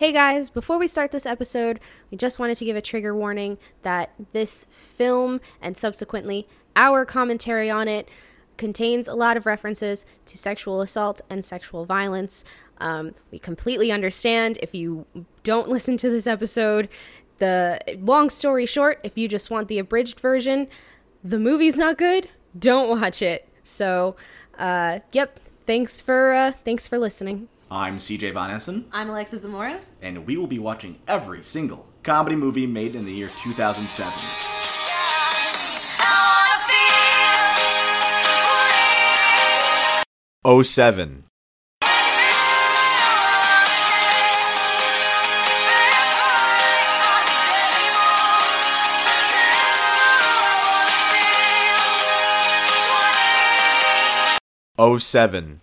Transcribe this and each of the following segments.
Hey guys, before we start this episode, we just wanted to give a trigger warning that this film and subsequently our commentary on it contains a lot of references to sexual assault and sexual violence. Um, we completely understand if you don't listen to this episode. The long story short, if you just want the abridged version, the movie's not good. Don't watch it. So, uh, yep. Thanks for uh, thanks for listening. I'm CJ Von Essen, I'm Alexa Zamora. and we will be watching every single comedy movie made in the year 2007. Oh seven. Oh seven.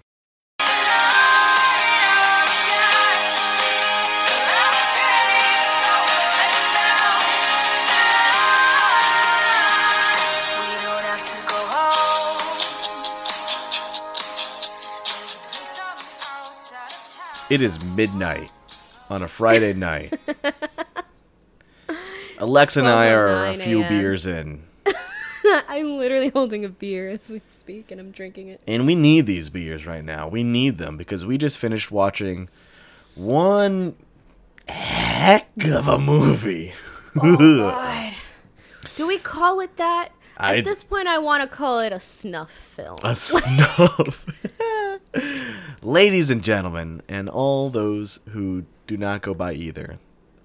It is midnight on a Friday night. Alexa and I are a oh few a.m.. beers in, I'm literally holding a beer as we speak, and I'm drinking it. and we need these beers right now. We need them because we just finished watching one heck of a movie. Oh, God. Do we call it that? At this point, I want to call it a snuff film. a snuff. Ladies and gentlemen, and all those who do not go by either,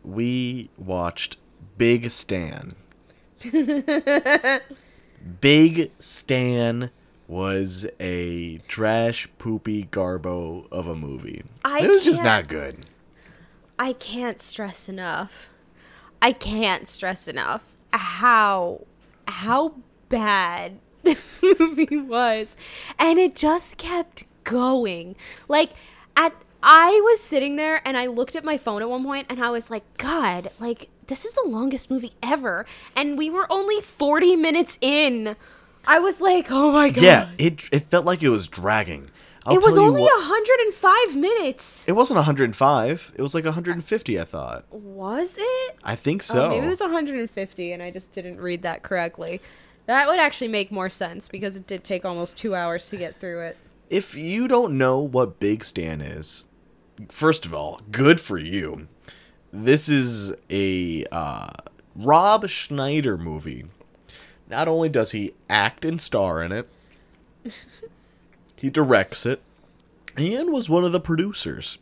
we watched Big Stan. Big Stan was a trash, poopy garbo of a movie. I it was just not good. I can't stress enough. I can't stress enough how how bad this movie was, and it just kept going. Like at I was sitting there and I looked at my phone at one point and I was like, God, like this is the longest movie ever, and we were only forty minutes in. I was like, oh my god. Yeah, it it felt like it was dragging. I'll it was only what- 105 minutes. It wasn't 105. It was like 150, I thought. Was it? I think so. Oh, maybe it was 150 and I just didn't read that correctly. That would actually make more sense because it did take almost two hours to get through it. if you don't know what Big Stan is, first of all, good for you. This is a uh, Rob Schneider movie. Not only does he act and star in it, he directs it, and was one of the producers.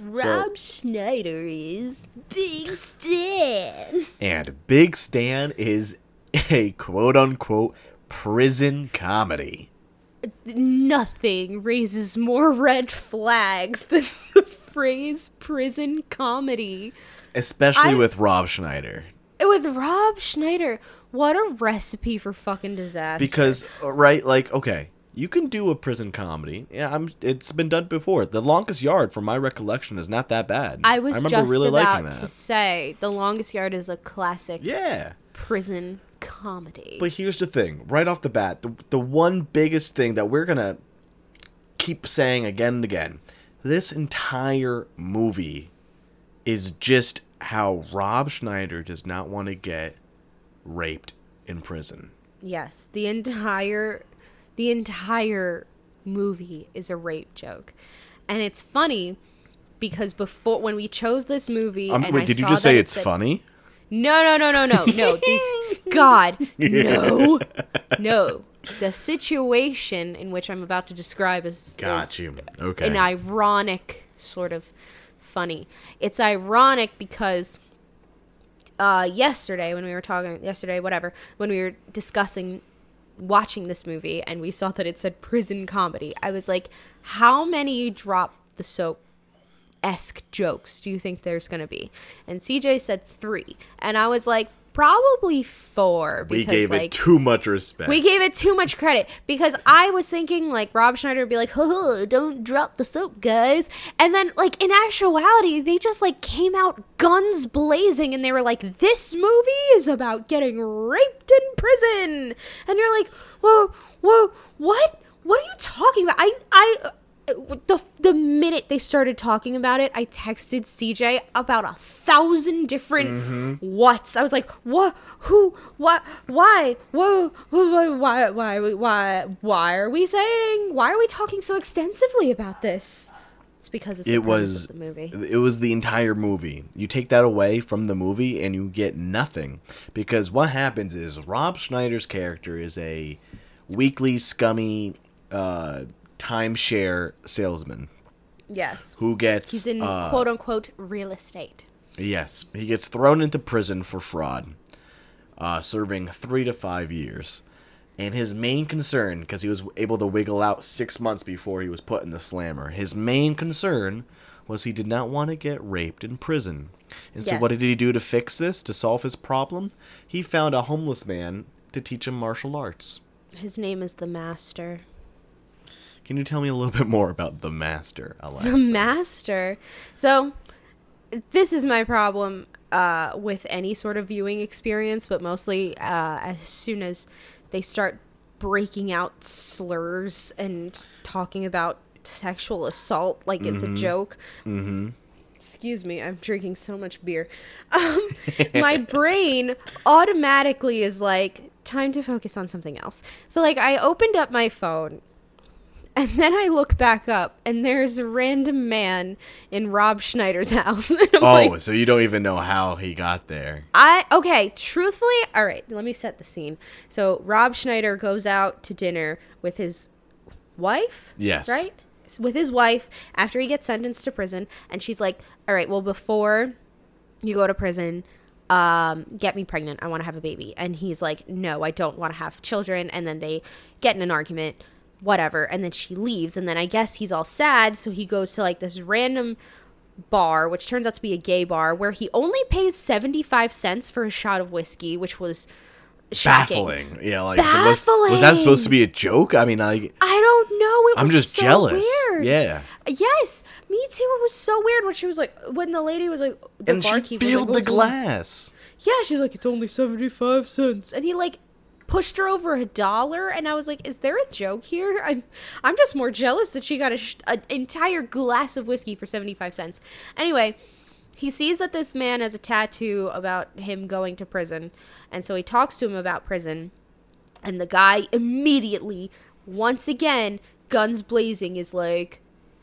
Rob Schneider is Big Stan. And Big Stan is a quote unquote prison comedy. Nothing raises more red flags than the phrase prison comedy. Especially I- with Rob Schneider. With Rob Schneider, what a recipe for fucking disaster. because uh, right like okay you can do a prison comedy. Yeah i'm it's been done before. The longest yard from my recollection is not that bad. I was remember just really liking about that. to say The Longest Yard is a classic yeah. prison comedy. but here's the thing right off the bat the, the one biggest thing that we're gonna keep saying again and again this entire movie is just how rob schneider does not want to get raped in prison. Yes, the entire the entire movie is a rape joke. And it's funny because before when we chose this movie um, wait I did you just say it it's said- funny No, no, no, no, no. No. These God, no. No. The situation in which I'm about to describe is got is you okay an ironic sort of funny. It's ironic because uh, yesterday when we were talking yesterday whatever when we were discussing watching this movie and we saw that it said prison comedy i was like how many drop the soap esque jokes do you think there's gonna be? And cj said three. And i was like probably four we gave like it too much respect we gave it too much credit because I was thinking like Rob Schneider would be like, "Huh, don't drop the soap, guys." And then like in actuality, they just like came out guns blazing and they were like, "This movie is about getting raped in prison." And you're like, "Whoa, whoa, what? What are you talking about?" I I the the minute they started talking about it, I texted CJ about a thousand different Mm-hmm. whats. I was like, "What? Who? What? Why? Whoa? Why? Why? Why? Why? Why are we saying? Why are we talking so extensively about this?" It's because it's it was the movie. it was the entire movie you take that away from the movie and you get nothing because what happens is rob schneider's character is a weakly, scummy uh timeshare salesman. Yes, who gets he's in uh, quote unquote real estate. yes. He gets thrown into prison for fraud uh serving three to five years. And his main concern because he was able to wiggle out six months before he was put in the slammer his main concern was he did not want to get raped in prison. And so what did he do to fix this to solve his problem? He found a homeless man to teach him martial arts. His name is the Master. Can you tell me a little bit more about the master Alexa? The Master. So, this is my problem uh, with any sort of viewing experience, but mostly uh, as soon as they start breaking out slurs and talking about sexual assault like it's a joke. Mm-hmm. Excuse me, I'm drinking so much beer. Um, my brain automatically is like, time to focus on something else. So, like, I opened up my phone and then I look back up, and there's a random man in Rob Schneider's house. Oh like, so you don't even know how he got there I okay. Truthfully, all right. Let me set the scene. So Rob Schneider goes out to dinner with his wife. Yes. Right. With his wife after he gets sentenced to prison, and she's like, "All right, well, before you go to prison." um get me pregnant i want to have a baby and he's like no i don't want to have children and then they get in an argument whatever and then she leaves and then i guess he's all sad so he goes to like this random bar which turns out to be a gay bar where he only pays 75 cents for a shot of whiskey which was shocking baffling. Yeah, like was, was that supposed to be a joke? I mean, I i don't know it I'm was just so jealous. weird. Yeah, yes me too it was so weird when she was like when the lady was like the and she filled like, "Oh, the only- glass. yeah, she's like, it's only 75 cents. And he like pushed her over a dollar. And I was like, is there a joke here? I'm, I'm just more jealous that she got a sh- an entire glass of whiskey for 75 cents. Anyway, he sees that this man has a tattoo about him going to prison. And so he talks to him about prison. And the guy immediately, once again, guns blazing, is like,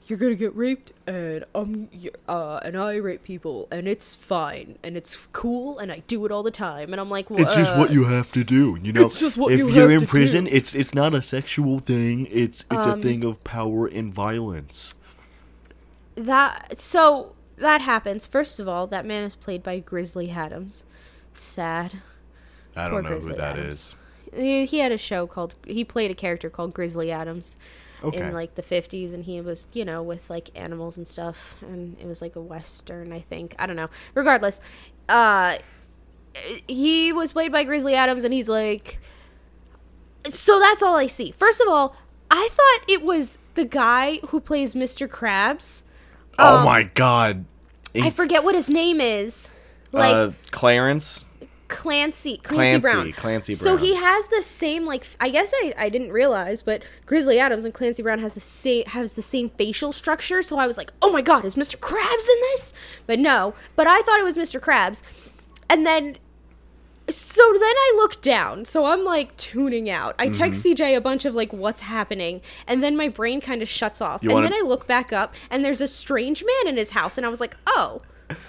"You're gonna get raped, and um, uh, and I rape people, and it's fine, and it's cool, and I do it all the time." And I'm like, well, It's just uh, what you have to do. You know, It's just what if you you're in prison, do. it's it's not a sexual thing. It's it's Um, a thing of power and violence. that so that happens. First of all, that man is played by Grizzly Adams. Sad. I don't know who Grizzly that Adams. is. He he had a show called. He played a character called Grizzly Adams. Okay. in like the 50s and he was you know with like animals and stuff and it was like a western i think i don't know regardless uh he was played by grizzly adams and he's like so that's all i see first of all i thought it was the guy who plays mr krabs oh um, my god. i forget what his name is like uh, Clarence. Clancy, Clancy, Clancy, Brown. Clancy So he has the same like I guess I, I didn't realize, but Grizzly Adams and Clancy Brown has the same has the same facial structure. So I was like, oh my god, is Mr. Krabs in this? But no, but I thought it was Mr. Krabs, and then so then I look down. So I'm like tuning out. I text Mm-hmm. CJ a bunch of like what's happening, and then my brain kind of shuts off. You and wanna- then I look back up, and there's a strange man in his house, and I was like, oh,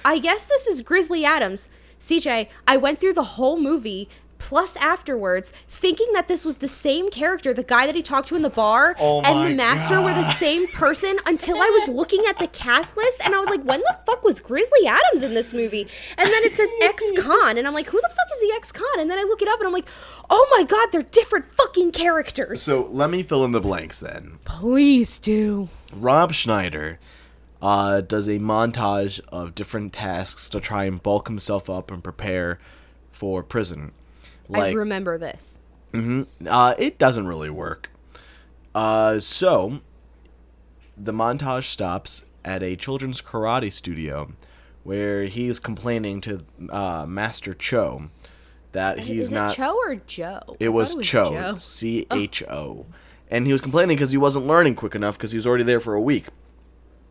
I guess this is Grizzly Adams. CJ, I went through the whole movie. Plus, afterwards, thinking that this was the same character, the guy that he talked to in the bar, Oh and the master were the same person until I was looking at the cast list and I was like, when the fuck was Grizzly Adams in this movie? And then it says ex con, and I'm like, who the fuck is the ex con? And then I look it up and I'm like, oh my god, they're different fucking characters. So let me fill in the blanks then. please do. Rob Schneider uh, does a montage of different tasks to try and bulk himself up and prepare for prison. I remember this. uh, it doesn't really work. Uh, so the montage stops at a children's karate studio where he's complaining to uh, Master Cho that he's is not. it Cho or Joe? It I was Cho. C H O, and he was complaining because he wasn't learning quick enough because he was already there for a week.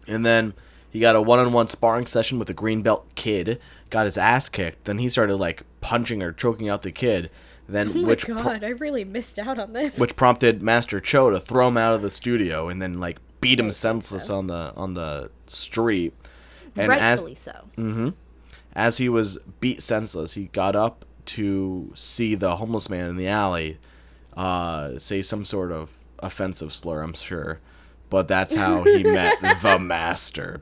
And then he got a one-on-one sparring session with a green belt kid, got his ass kicked. Then he started like punching or choking out the kid. Then Oh which my pro- god, I really missed out on this. which prompted Master Cho to throw him out of the studio and then like beat him senseless on the on the street. And as Rightfully so. as he was beat senseless, he got up to see the homeless man in the alley uh, say some sort of offensive slur, I'm sure. But that's how he met the master.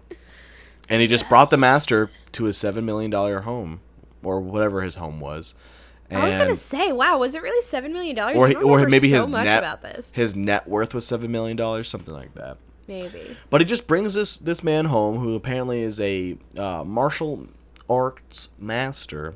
And he just brought the master to his $7 million home, or whatever his home was. I was gonna say, wow, was it really seven million dollars? or, he- or maybe so his much net about this. his net worth was seven million dollars, something like that. Maybe. But he just brings this this man home, who apparently is a uh, martial arts master,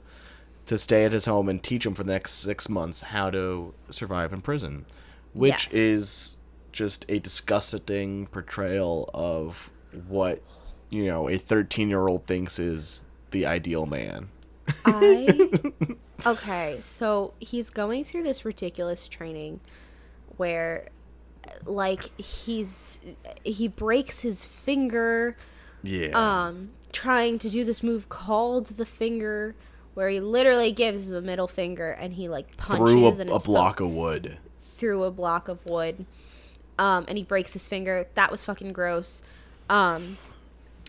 to stay at his home and teach him for the next six months how to survive in prison, which Yes. is just a disgusting portrayal of what you know a thirteen year old thinks is the ideal man. I okay, so he's going through this ridiculous training where like he's he breaks his finger Yeah. um trying to do this move called the finger where he literally gives him a middle finger and he like punches through a, and a block of wood. through a block of wood um, and he breaks his finger. That was fucking gross. Um,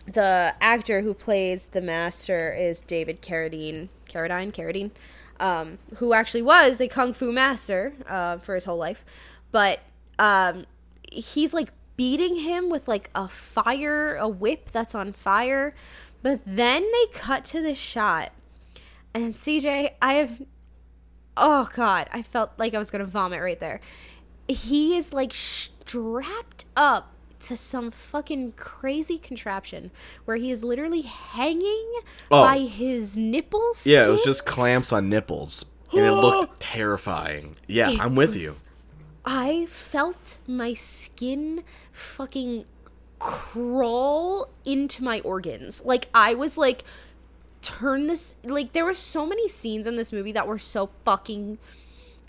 the actor who plays the master is David Carradine. Carradine? Carradine? Um, who actually was a kung fu master uh, for his whole life. But um, he's like beating him with like a fire, a whip that's on fire. But then they cut to this shot. And CJ, I have oh god i felt like i was gonna vomit right there he is like strapped up to some fucking crazy contraption where he is literally hanging Oh. by his nipples Yeah, it was just clamps on nipples, and it looked terrifying. Yeah, It I'm with you. I felt my skin fucking crawl into my organs. Like I was like turn this like there were so many scenes in this movie that were so fucking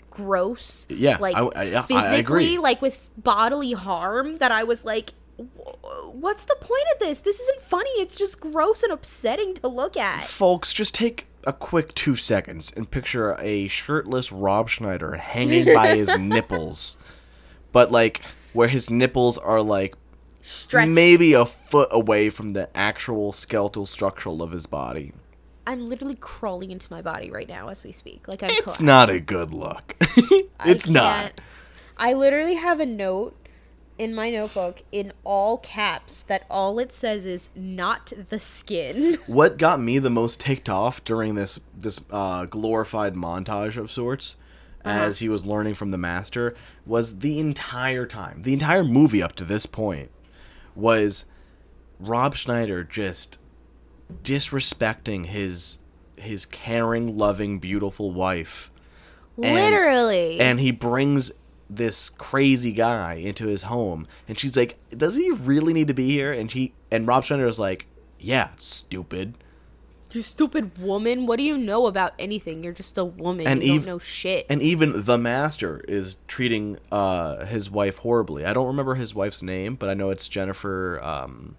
gross. Yeah, Like I- I- physically like with bodily harm that I was like what's the point of this? This isn't funny. It's just gross and upsetting to look at. Folks, just take a quick two seconds and picture a shirtless Rob Schneider hanging by his nipples, but like where his nipples are like Stretched. maybe a foot away from the actual skeletal structural of his body. I'm literally crawling into my body right now as we speak. Like I'm It's not a good look. It's not. can't- I literally have a note in my notebook in all caps that all it says is not the skin. what got me the most ticked off during this this uh, glorified montage of sorts as he was learning from the master was the entire time the entire movie up to this point was rob schneider just disrespecting his his caring loving beautiful wife And- literally. and he brings this crazy guy into his home and she's like does he really need to be here and he and rob schneider is like yeah stupid you stupid woman. What do you know about anything? You're just a woman. And you ev- don't know shit. and even the master is treating uh his wife horribly i don't remember his wife's name but i know it's jennifer um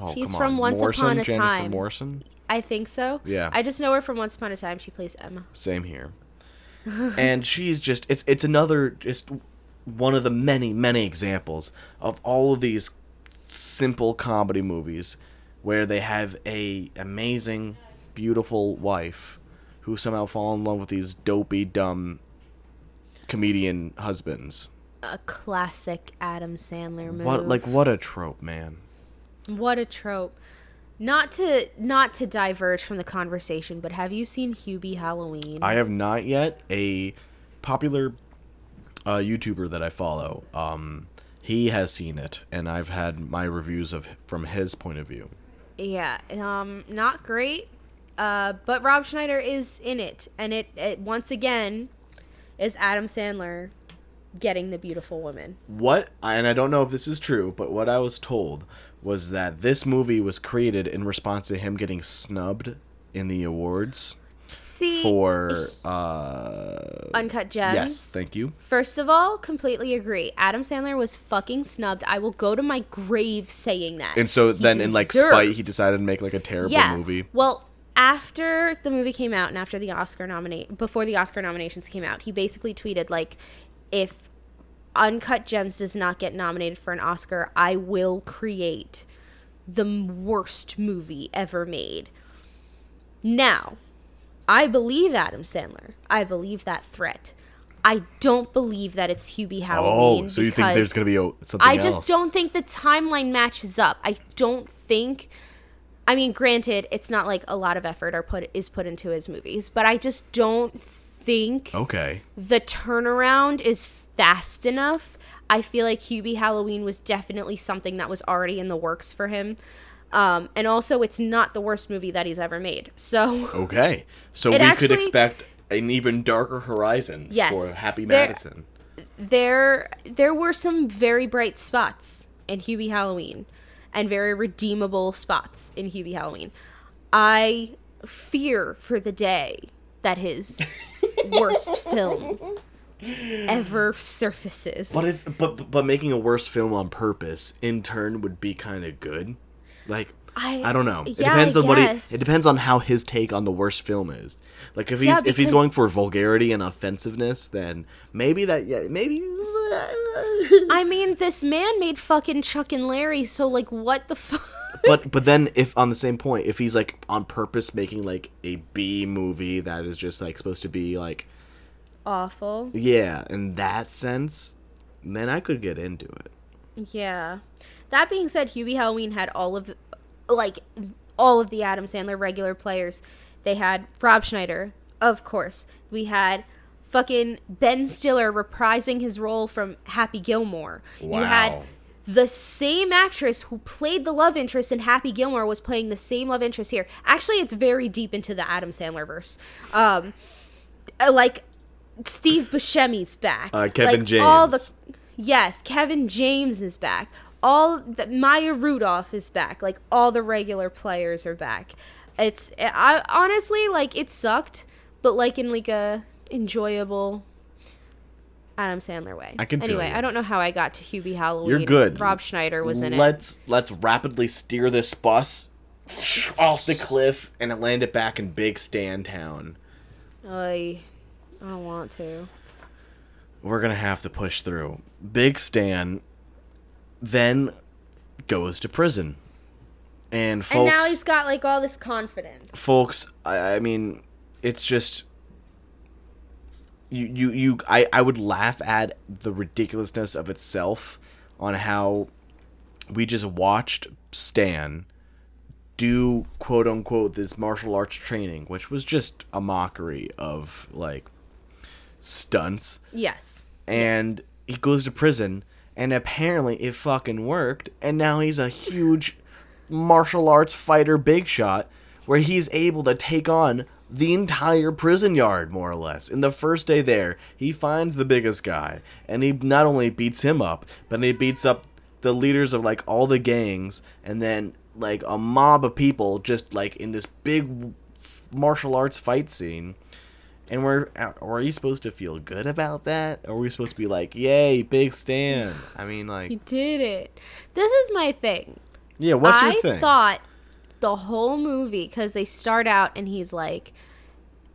oh, She's from on. Once morrison, Upon a jennifer Time. morrison I think so. Yeah. I just know her from Once Upon a Time. She plays Emma. same here and she's just it's it's another just one of the many many examples of all of these simple comedy movies where they have a amazing beautiful wife who somehow fall in love with these dopey dumb comedian husbands A classic Adam Sandler movie. what like what a trope man What a trope. Not to not to diverge from the conversation, but have you seen Hubie Halloween? i have not yet a popular uh, youtuber that i follow um he has seen it and i've had my reviews of from his point of view Yeah, um, not great. Uh, but Rob Schneider is in it, and it, it once again is Adam Sandler getting the beautiful woman. what and i don't know if this is true but what i was told was that this movie was created in response to him getting snubbed in the awards See, for uh Uncut Gems. yes, thank you. First of all, completely agree. Adam Sandler was fucking snubbed. I will go to my grave saying that. And so He then in like spite he decided to make like a terrible yeah. movie. Well, after the movie came out and after the Oscar nominate before the Oscar nominations came out, he basically tweeted like if Uncut Gems does not get nominated for an Oscar, I will create the worst movie ever made. Now, I believe Adam Sandler. I believe that threat. I don't believe that it's Hubie oh, Halloween. Oh, so you think there's gonna be a, something I else? just don't think the timeline matches up. I don't think. I mean, granted, it's not like a lot of effort are put is put into his movies, but I just don't think Okay. the turnaround is fast enough. I feel like Hubie Halloween was definitely something that was already in the works for him. Um, and also, it's not the worst movie that he's ever made. So, Okay. So we could expect an even darker horizon Yes. for Happy There- Madison. there there were some very bright spots in Hubie Halloween and very redeemable spots in Hubie Halloween. I fear for the day that his worst film ever surfaces. But if but but- but making a worse film on purpose in turn would be kind of good. Like I- I, don't know. It yeah, depends I on what he, it depends on how his take on the worst film is. Like if he's Yeah, if he's going for vulgarity and offensiveness, then maybe that yeah maybe. I mean, this man made fucking Chuck and Larry, so like what the fuck? But but then if on the same point, if he's like on purpose making like a B movie that is just like supposed to be like Awful. yeah in that sense, then I could get into it. Yeah. That being said, Hubie Halloween had all of, the, like, all of the Adam Sandler regular players. They had Rob Schneider, of course. We had fucking Ben Stiller reprising his role from Happy Gilmore. You had Wow. The same actress who played the love interest in Happy Gilmore was playing the same love interest here. Actually, it's very deep into the Adam Sandler verse. Um, uh, like Steve Buscemi's back. Uh, Kevin like, All the yes, Kevin James is back. All the, Maya Rudolph is back. Like all the regular players are back. It's I honestly like it sucked, but like in like a enjoyable Adam Sandler way. I can anyway. I don't know how I got to Hubie Halloween. You're good. Rob Schneider was in it. let's let's rapidly steer this bus off the cliff and land it back in Big Stan Town. I I don't want to. We're gonna have to push through. Big Stan then goes to prison, and folks, and now he's got like all this confidence. folks, I, I mean, it's just you, you, you. I, I would laugh at the ridiculousness of itself on how we just watched Stan do quote unquote this martial arts training, which was just a mockery of like stunts Yes. and he goes to prison and apparently it fucking worked and now he's a huge martial arts fighter big shot where he's able to take on the entire prison yard more or less in the first day there he finds the biggest guy and he not only beats him up but he beats up the leaders of like all the gangs and then like a mob of people just like in this big martial arts fight scene and we're uh, are you supposed to feel good about that? Or are we supposed to be like, "Yay, Big Stan"? I mean, like He did it. This is my thing. yeah. What's I your thing? I thought the whole movie because they start out and he's like,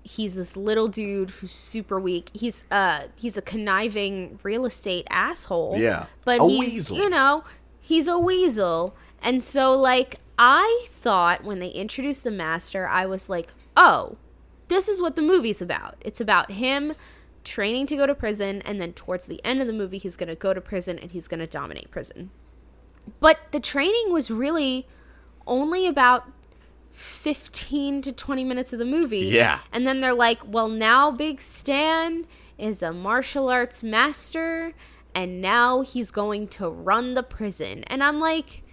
he's this little dude who's super weak. He's uh he's a conniving real estate asshole. Yeah. but A he's weasel. you know he's a weasel, and so like I thought when they introduced the master, I was like, oh, this is what the movie's about. It's about him training to go to prison, and then towards the end of the movie, he's gonna go to prison and he's gonna dominate prison. But the training was really only about 15 to 20 minutes of the movie. Yeah. And then they're like, well, now Big Stan is a martial arts master, and now he's going to run the prison. And I'm like,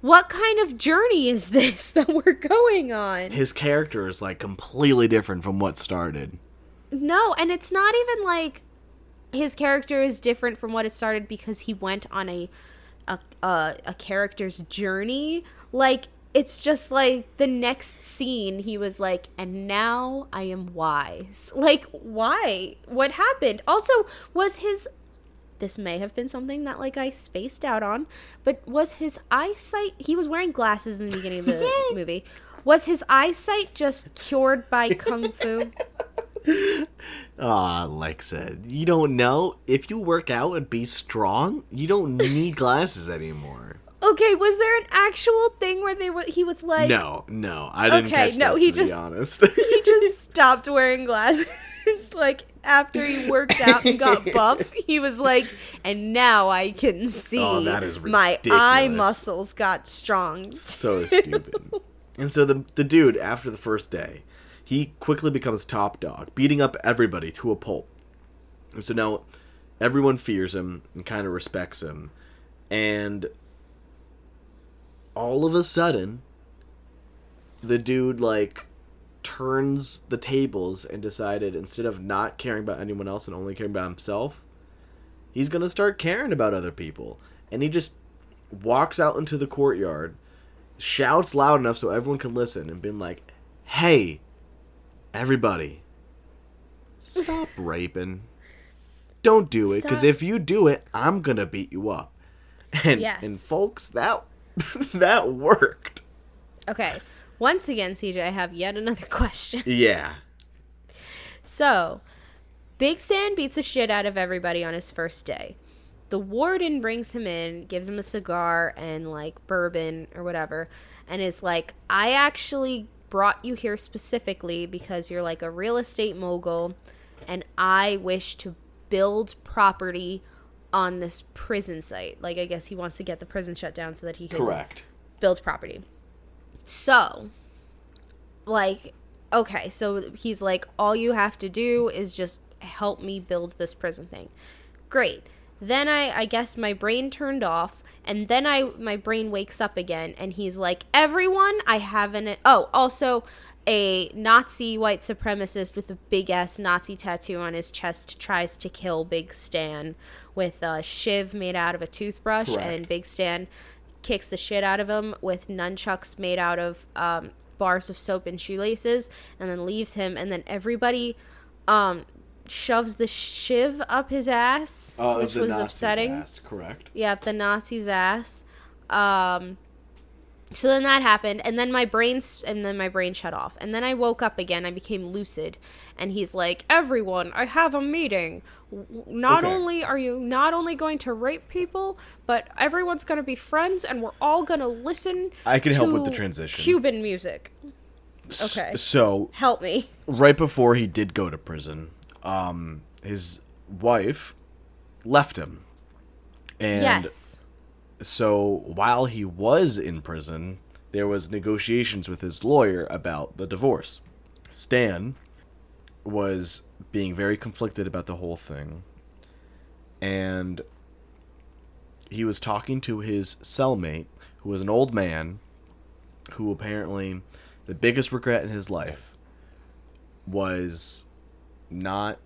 what kind of journey is this that we're going on? His character is like completely different from what started. No, and it's not even like his character is different from what it started because he went on a a a, a character's journey. Like it's just like the next scene he was like and now i am wise. Like why? What happened? Also was his this may have been something that like i spaced out on but was his eyesight he was wearing glasses in the beginning of the movie. Was his eyesight just cured by kung fu? Ah, Alexa, you don't know? If you work out and be strong, you don't need glasses anymore. Okay was there an actual thing where they were he was like No, no, I didn't Okay, catch no, that, he to just- be honest. he just stopped wearing glasses like after he worked out and got buff he was like and now i can see Oh, that is my eye muscles got strong so stupid. And so the the dude after the first day, he quickly becomes top dog, beating up everybody to a pulp. And so now everyone fears him and kind of respects him. And all of a sudden the dude like turns the tables and decided instead of not caring about anyone else and only caring about himself, he's going to start caring about other people. And he just walks out into the courtyard shouts loud enough so everyone can listen and been like, "Hey, everybody, stop raping. Don't do it, because if you do it, I'm gonna beat you up." And Yes. and folks, that that worked. okay once again cj i have yet another question Yeah. So, Big Stan beats the shit out of everybody on his first day. The warden brings him in, gives him a cigar and like bourbon or whatever, and is like, I actually brought you here specifically because you're like a real estate mogul, and I wish to build property on this prison site. Like, I guess he wants to get the prison shut down so that he can Correct. builds property. So, like, okay, so he's like, all you have to do is just help me build this prison thing. Great. Then I, I guess my brain turned off, and then I my brain wakes up again, and he's like, everyone, I have an oh, also a Nazi white supremacist with a big ass Nazi tattoo on his chest tries to kill Big Stan with a shiv made out of a toothbrush, Correct. and Big Stan kicks the shit out of him with nunchucks made out of um, bars of soap and shoelaces, and then leaves him. And then everybody um, shoves the shiv up his ass, which was upsetting. correct. Yeah, the Nazi's ass. Um, so then that happened, and then my brain and then my brain shut off, and then I woke up again. I became lucid, and he's like, "Everyone, I have a meeting. Not Okay. only are you not only going to rape people, but everyone's going to be friends, and we're all going to listen. I can help with the transition. Cuban music. Okay. So Help me. right before he did go to prison, um, his wife left him. And yes. So while he was in prison, there was negotiations with his lawyer about the divorce. Stan was being very conflicted about the whole thing. And he was talking to his cellmate, who was an old man, who apparently the biggest regret in his life was not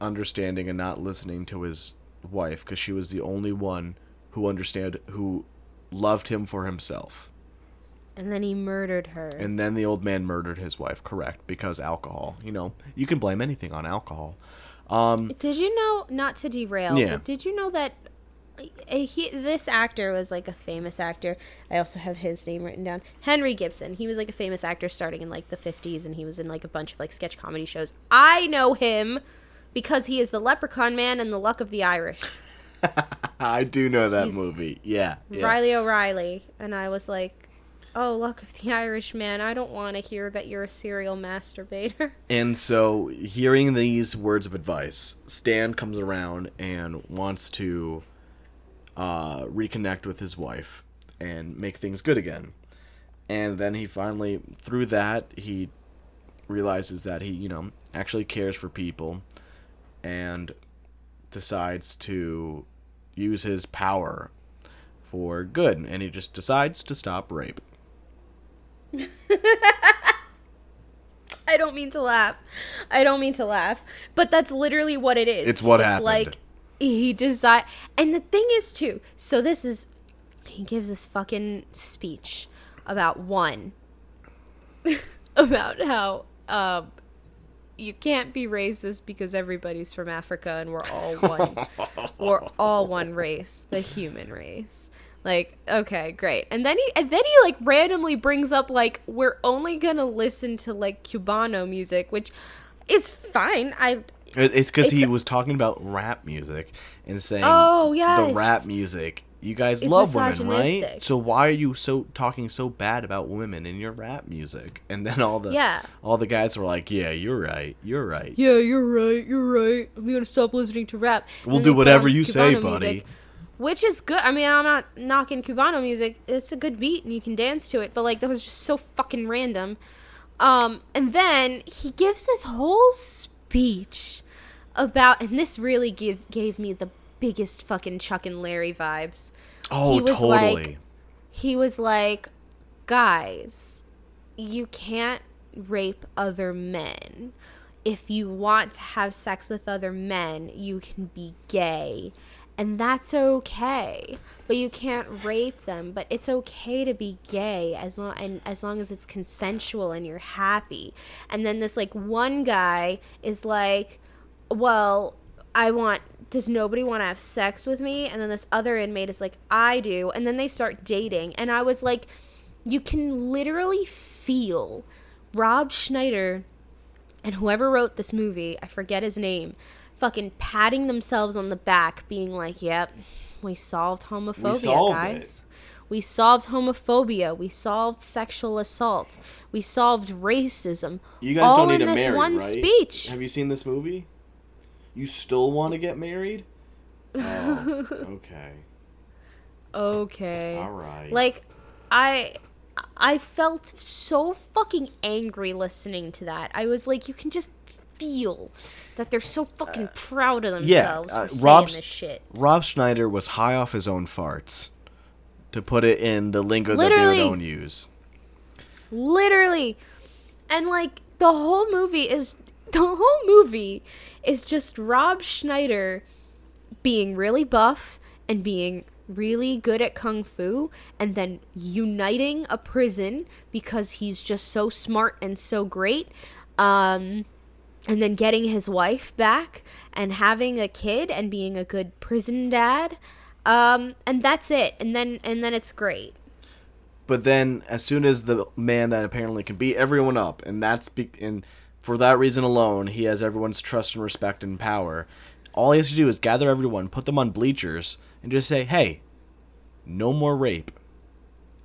understanding and not listening to his wife because she was the only one who understand who loved him for himself. And then he murdered her. And then the old man murdered his wife, correct? Because alcohol. You know, you can blame anything on alcohol. Um, Did you know? Not to derail, Yeah. but did you know that uh, he this actor was like a famous actor? I also have his name written down. Henry Gibson. He was like a famous actor starting in like the fifties, and he was in like a bunch of like sketch comedy shows. I know him because he is the Leprechaun Man and the Luck of the Irish, I do know that He's- movie. Yeah. yeah. Reilly O'Reilly, and I was like. Oh, look, the Irish man, I don't want to hear that you're a serial masturbator. And so, hearing these words of advice, Stan comes around and wants to uh, reconnect with his wife and make things good again. And then he finally, through that, he realizes that he, you know, actually cares for people and decides to use his power for good. And he just decides to stop rape. I don't mean to laugh. I don't mean to laugh. But that's literally what it is. It's what happened. like he decide and the thing is too, so this is he gives this fucking speech about one about how um you can't be racist because everybody's from Africa and we're all one. we're all one race, the human race. Like, okay, great. And then he and then he like randomly brings up like we're only gonna listen to like Cubano music, which is fine. I It's because he was talking about rap music and saying, Oh, yeah, the rap music. You guys It's love women, right? So why are you so talking so bad about women in your rap music?" And then all the Yeah. all the guys were like, "Yeah, you're right. You're right." yeah, you're right, you're right. I'm gonna stop listening to rap. And We'll do whatever you say, Cubano buddy. which is good. I mean, I'm not knocking Cubano music. It's a good beat and you can dance to it, but like that was just so fucking random. Um, and then he gives this whole speech about, and this really give gave me the biggest fucking Chuck and Larry vibes. Oh, He was totally. like- He was like, guys, you can't rape other men. If you want to have sex with other men, you can be gay. And that's okay. But you can't rape them. But it's okay to be gay as long and as long as it's consensual and you're happy. And then this like one guy is like, Well, I want does nobody want to have sex with me? And then this other inmate is like, I do. And then they start dating. And I was like, you can literally feel Rob Schneider and whoever wrote this movie, I forget his name, fucking patting themselves on the back, being like, yep, we solved homophobia, solved guys. We solved homophobia. We solved sexual assault. We solved racism. You guys all don't need in to this marry, one right? speech. Have you seen this movie? You still want to get married? Oh, okay. okay. All right. Like I I felt so fucking angry listening to that. I was like you can just feel that they're so fucking proud of Uh, yeah, themselves uh, for saying this shit. Rob Schneider was high off his own farts, to put it in the lingo Literally. that they don't use. Literally. And like the whole movie is the whole movie is just Rob Schneider being really buff and being really good at kung fu and then uniting a prison because he's just so smart and so great um and then getting his wife back and having a kid and being a good prison dad. Um and that's it. And then and then it's great. But then, as soon as the man that apparently can beat everyone up, and that's be- and for that reason alone, he has everyone's trust and respect and power. All he has to do is gather everyone, put them on bleachers, and just say, "Hey, no more rape,"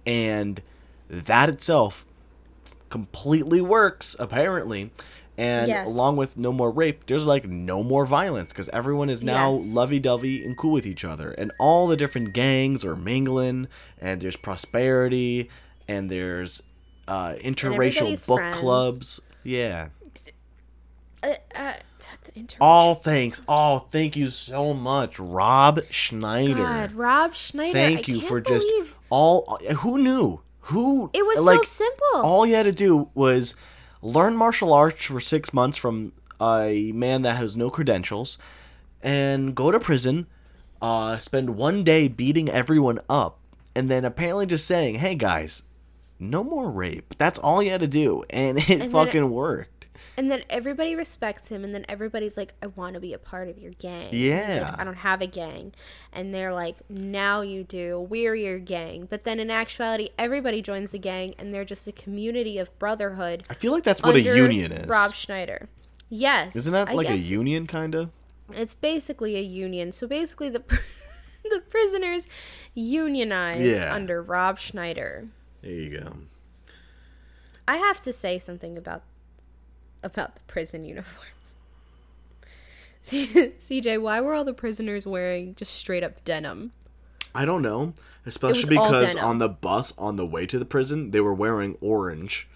and that itself completely works apparently. And Yes. along with no more rape, there's like no more violence because everyone is now Yes. lovey-dovey and cool with each other, and all the different gangs are mingling, and there's prosperity, and there's uh, interracial everybody's book friends. clubs. Yeah. Uh, uh, All thanks. Oh, thank you so much, Rob Schneider. God, Rob Schneider. Thank I you for just all. Who knew? Who? It was so simple. All you had to do was learn martial arts for six months from a man that has no credentials, and go to prison. Uh, spend one day beating everyone up, and then apparently just saying, "Hey guys, no more rape." That's all you had to do, and it then fucking it- worked. And then everybody respects him, and then everybody's like, "I want to be a part of your gang." He's like, Yeah. I don't have a gang, and they're like, "Now you do. We're your gang." But then in actuality, everybody joins the gang, and they're just a community of brotherhood. I feel like that's what a union is. Rob Schneider. Yes, Isn't that I like a union kind of? It's basically a union. So basically, the the prisoners unionized Yeah. under Rob Schneider. There you go. I have to say something about about the prison uniforms. CJ, why were all the prisoners wearing just straight up denim? I don't know, especially because on the bus on the way to the prison, they were wearing orange.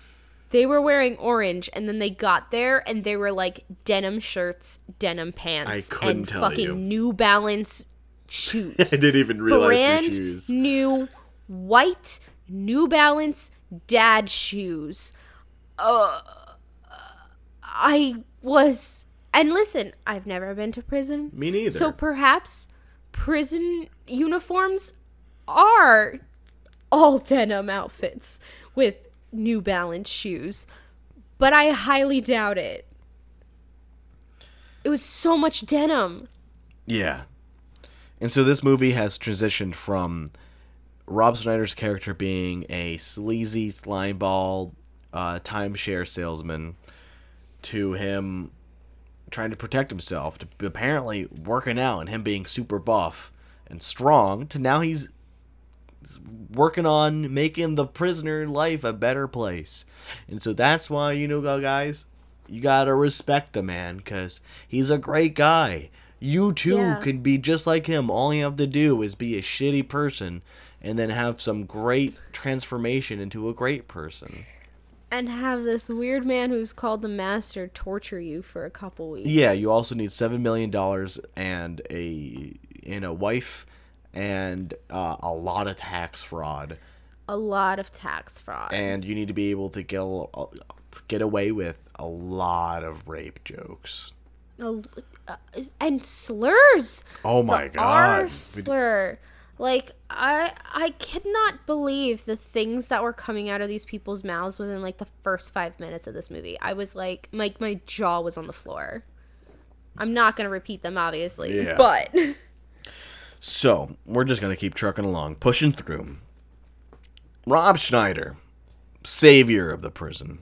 They were wearing orange, and then they got there, and they were like denim shirts, denim pants, I couldn't and tell fucking you. New Balance shoes. I didn't even realize the brand shoes. new white New Balance dad shoes. Uh, I was, and listen, I've never been to prison. Me neither. So perhaps prison uniforms are all denim outfits with New Balance shoes, but I highly doubt it. It was so much denim. Yeah. And so this movie has transitioned from Rob Schneider's character being a sleazy slimeball uh, timeshare salesman to him trying to protect himself to apparently working out and him being super buff and strong to now he's working on making the prisoner life a better place. And so that's why, you know, guys, you gotta respect the man because he's a great guy. You too Yeah. can be just like him. All you have to do is be a shitty person and then have some great transformation into a great person. And have this weird man who's called the master torture you for a couple weeks. Yeah, you also need seven million dollars and a and a wife and uh, a lot of tax fraud. A lot of tax fraud. and you need to be able to get a- get away with a lot of rape jokes. A- uh, and slurs. Oh my the God. R slur. Like I I could not believe the things that were coming out of these people's mouths within like the first five minutes of this movie. I was like my my jaw was on the floor. I'm not gonna repeat them obviously, Yeah. but So we're just gonna keep trucking along, pushing through. Rob Schneider, savior of the prison,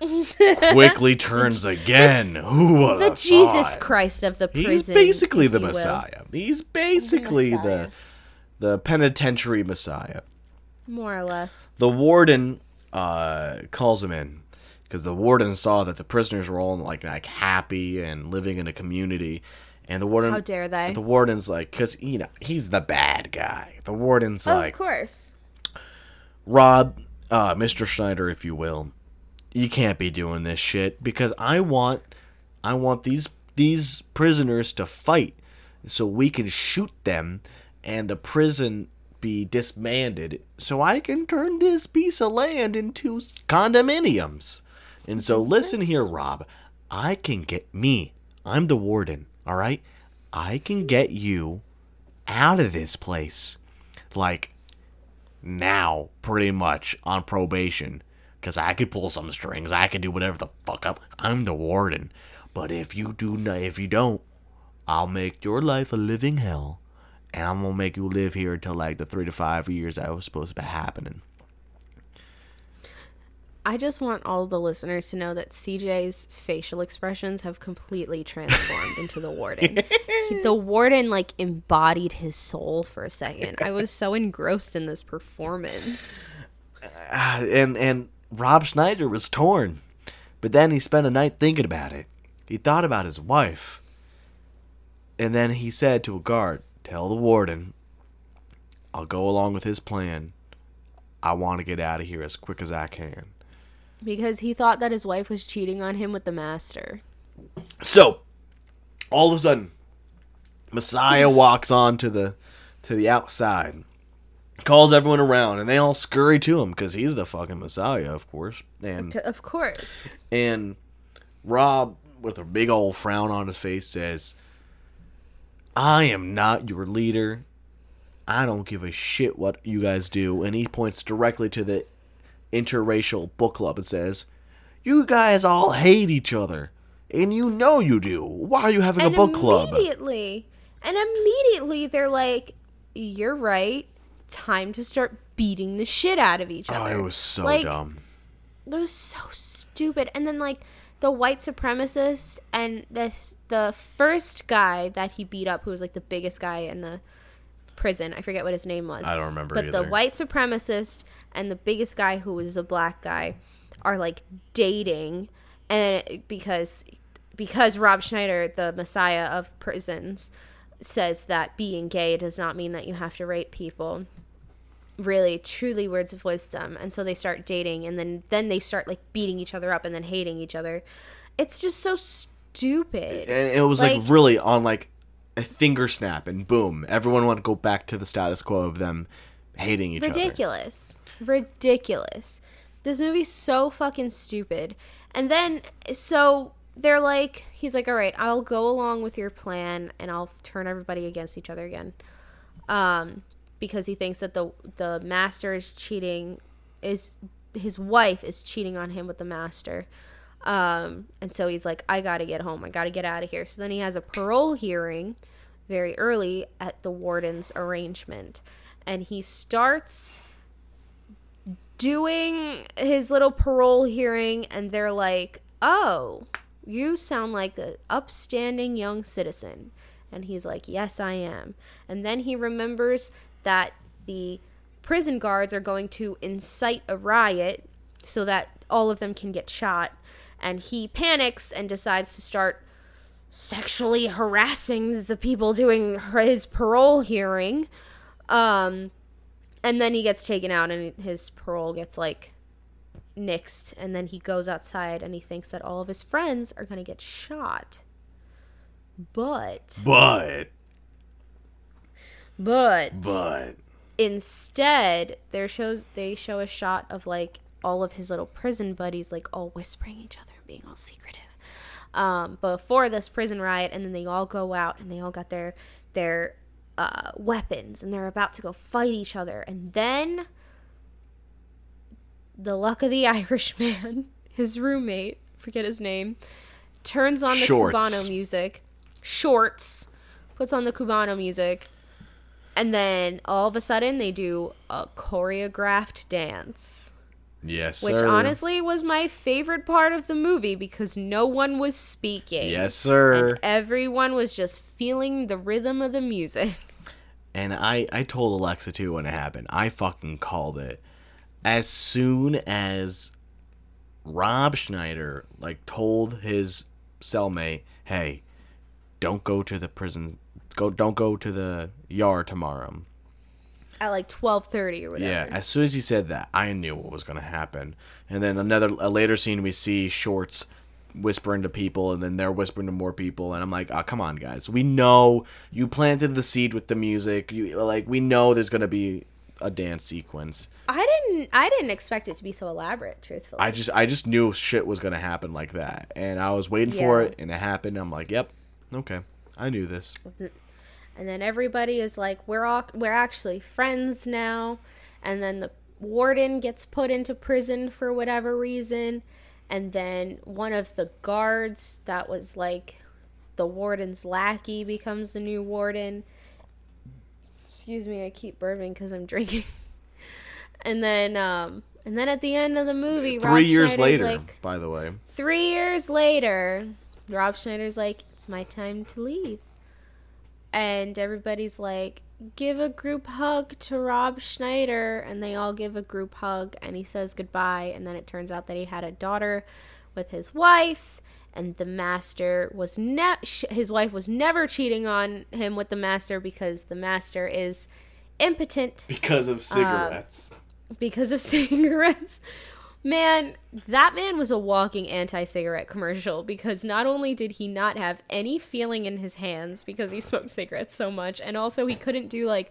quickly turns again. Who would the Jesus thought? Christ of the prison. He's basically the. Messiah. He's basically Messiah. the the penitentiary Messiah. more or less. the warden uh, calls him in because the warden saw that the prisoners were all like like happy and living in a community, and the warden How dare they? The warden's like, because you know he's the bad guy. The warden's of like, course. Rob, uh, Mr. Schneider, if you will, you can't be doing this shit because I want, I want these these prisoners to fight so we can shoot them and the prison be disbanded so I can turn this piece of land into condominiums. And so listen here, Rob, I can get me. I'm the warden, all right? I can get you out of this place. Like now, pretty much on probation, because I could pull some strings. I can do whatever the fuck up. I'm the warden. But if you do, if you don't, I'll make your life a living hell, and I'm gonna make you live here until like the three to five years that was supposed to be happening. I just want all the listeners to know that CJ's facial expressions have completely transformed into the warden. He- the warden like embodied his soul for a second. I was so engrossed in this performance. Ah, and and Rob Schneider was torn, but then he spent a night thinking about it. He thought about his wife, and then he said to a guard, "Tell the warden, I'll go along with his plan. I want to get out of here as quick as I can." Because he thought that his wife was cheating on him with the master. So, all of a sudden, Messiah walks on to the to the outside, calls everyone around, and they all scurry to him because he's the fucking Messiah, of course. And Of course. And Rob, with a big old frown on his face, says, I am not your leader. I don't give a shit what you guys do. And he points directly to the interracial book club and says, You guys all hate each other. And you know you do. Why are you having and a book club? immediately, and immediately they're like, "You're right. Time to start beating the shit out of each Oh, other." it was so Like, dumb. It was so stupid. And then like the white supremacist and this the first guy that he beat up, who was like the biggest guy in the prison. I forget what his name was. I don't remember But the white supremacist and the biggest guy, who was a black guy, are like dating, and because because Rob Schneider, the messiah of prisons, says that being gay does not mean that you have to rape people really truly words of wisdom and so they start dating and then then they start like beating each other up and then hating each other it's just so stupid. And it was like, Like- really on like a finger snap and boom everyone wanted to go back to the status quo of them hating each other. Ridiculous. Ridiculous. This movie's so fucking stupid. And then so they're like he's like all right i'll go along with your plan and i'll turn everybody against each other again. Um because he thinks that the the master is cheating is his wife is cheating on him with the master. Um, and so he's like, I gotta get home. I gotta get out of here. So then he has a parole hearing very early at the warden's arrangement. And he starts doing his little parole hearing, and they're like, Oh, you sound like an upstanding young citizen. And he's like, Yes, I am. And then he remembers that the prison guards are going to incite a riot so that all of them can get shot. And he panics and decides to start sexually harassing the people doing his parole hearing. Um, and then he gets taken out and his parole gets like nixed. And then he goes outside and he thinks that all of his friends are going to get shot. But, But, but, but, instead there shows they show a shot of like all of his little prison buddies like all whispering each other and being all secretive. Um, before this prison riot and then they all go out and they all got their their uh, weapons and they're about to go fight each other. And then the luck of the irishman his roommate forget his name turns on the Shorts. cubano music. Shorts. Puts on the cubano music. And then all of a sudden they do a choreographed dance yes, which sir. honestly was my favorite part of the movie because no one was speaking yes, sir. and everyone was just feeling the rhythm of the music And I, I told Alexa too when it happened. I fucking called it. As soon as Rob Schneider like told his cellmate, "Hey, don't go to the prison. Go, don't go to the yard tomorrow." At like 12:30 or whatever Yeah, as soon as he said that, I knew what was gonna happen. And then another a later scene, we see Shorts whispering to people, and then they're whispering to more people, and I'm like, oh, come on, guys, we know you planted the seed with the music. You like, we know there's gonna be a dance sequence. I didn't I didn't expect it to be so elaborate truthfully I just, I just knew shit was gonna happen like that, and I was waiting for it, and it happened. I'm like, yep, okay, I knew this. And then everybody is like we're all we're actually friends now. And then the warden gets put into prison for whatever reason. And then one of the guards that was like the warden's lackey becomes the new warden. Excuse me i keep burping because i'm drinking. And then um and then at the end of the movie Rob Three years Schneider's later, like, by the way, three years later, Rob Schneider's like, it's my time to leave. And everybody's like, give a group hug to Rob Schneider. And they all give a group hug. And he says goodbye. And then it turns out that he had a daughter with his wife. And the master was ne- his wife was never cheating on him with the master because the master is impotent because of uh, cigarettes. because of cigarettes. Man, that man was a walking anti cigarette commercial because not only did he not have any feeling in his hands because he smoked cigarettes so much, and also he couldn't do like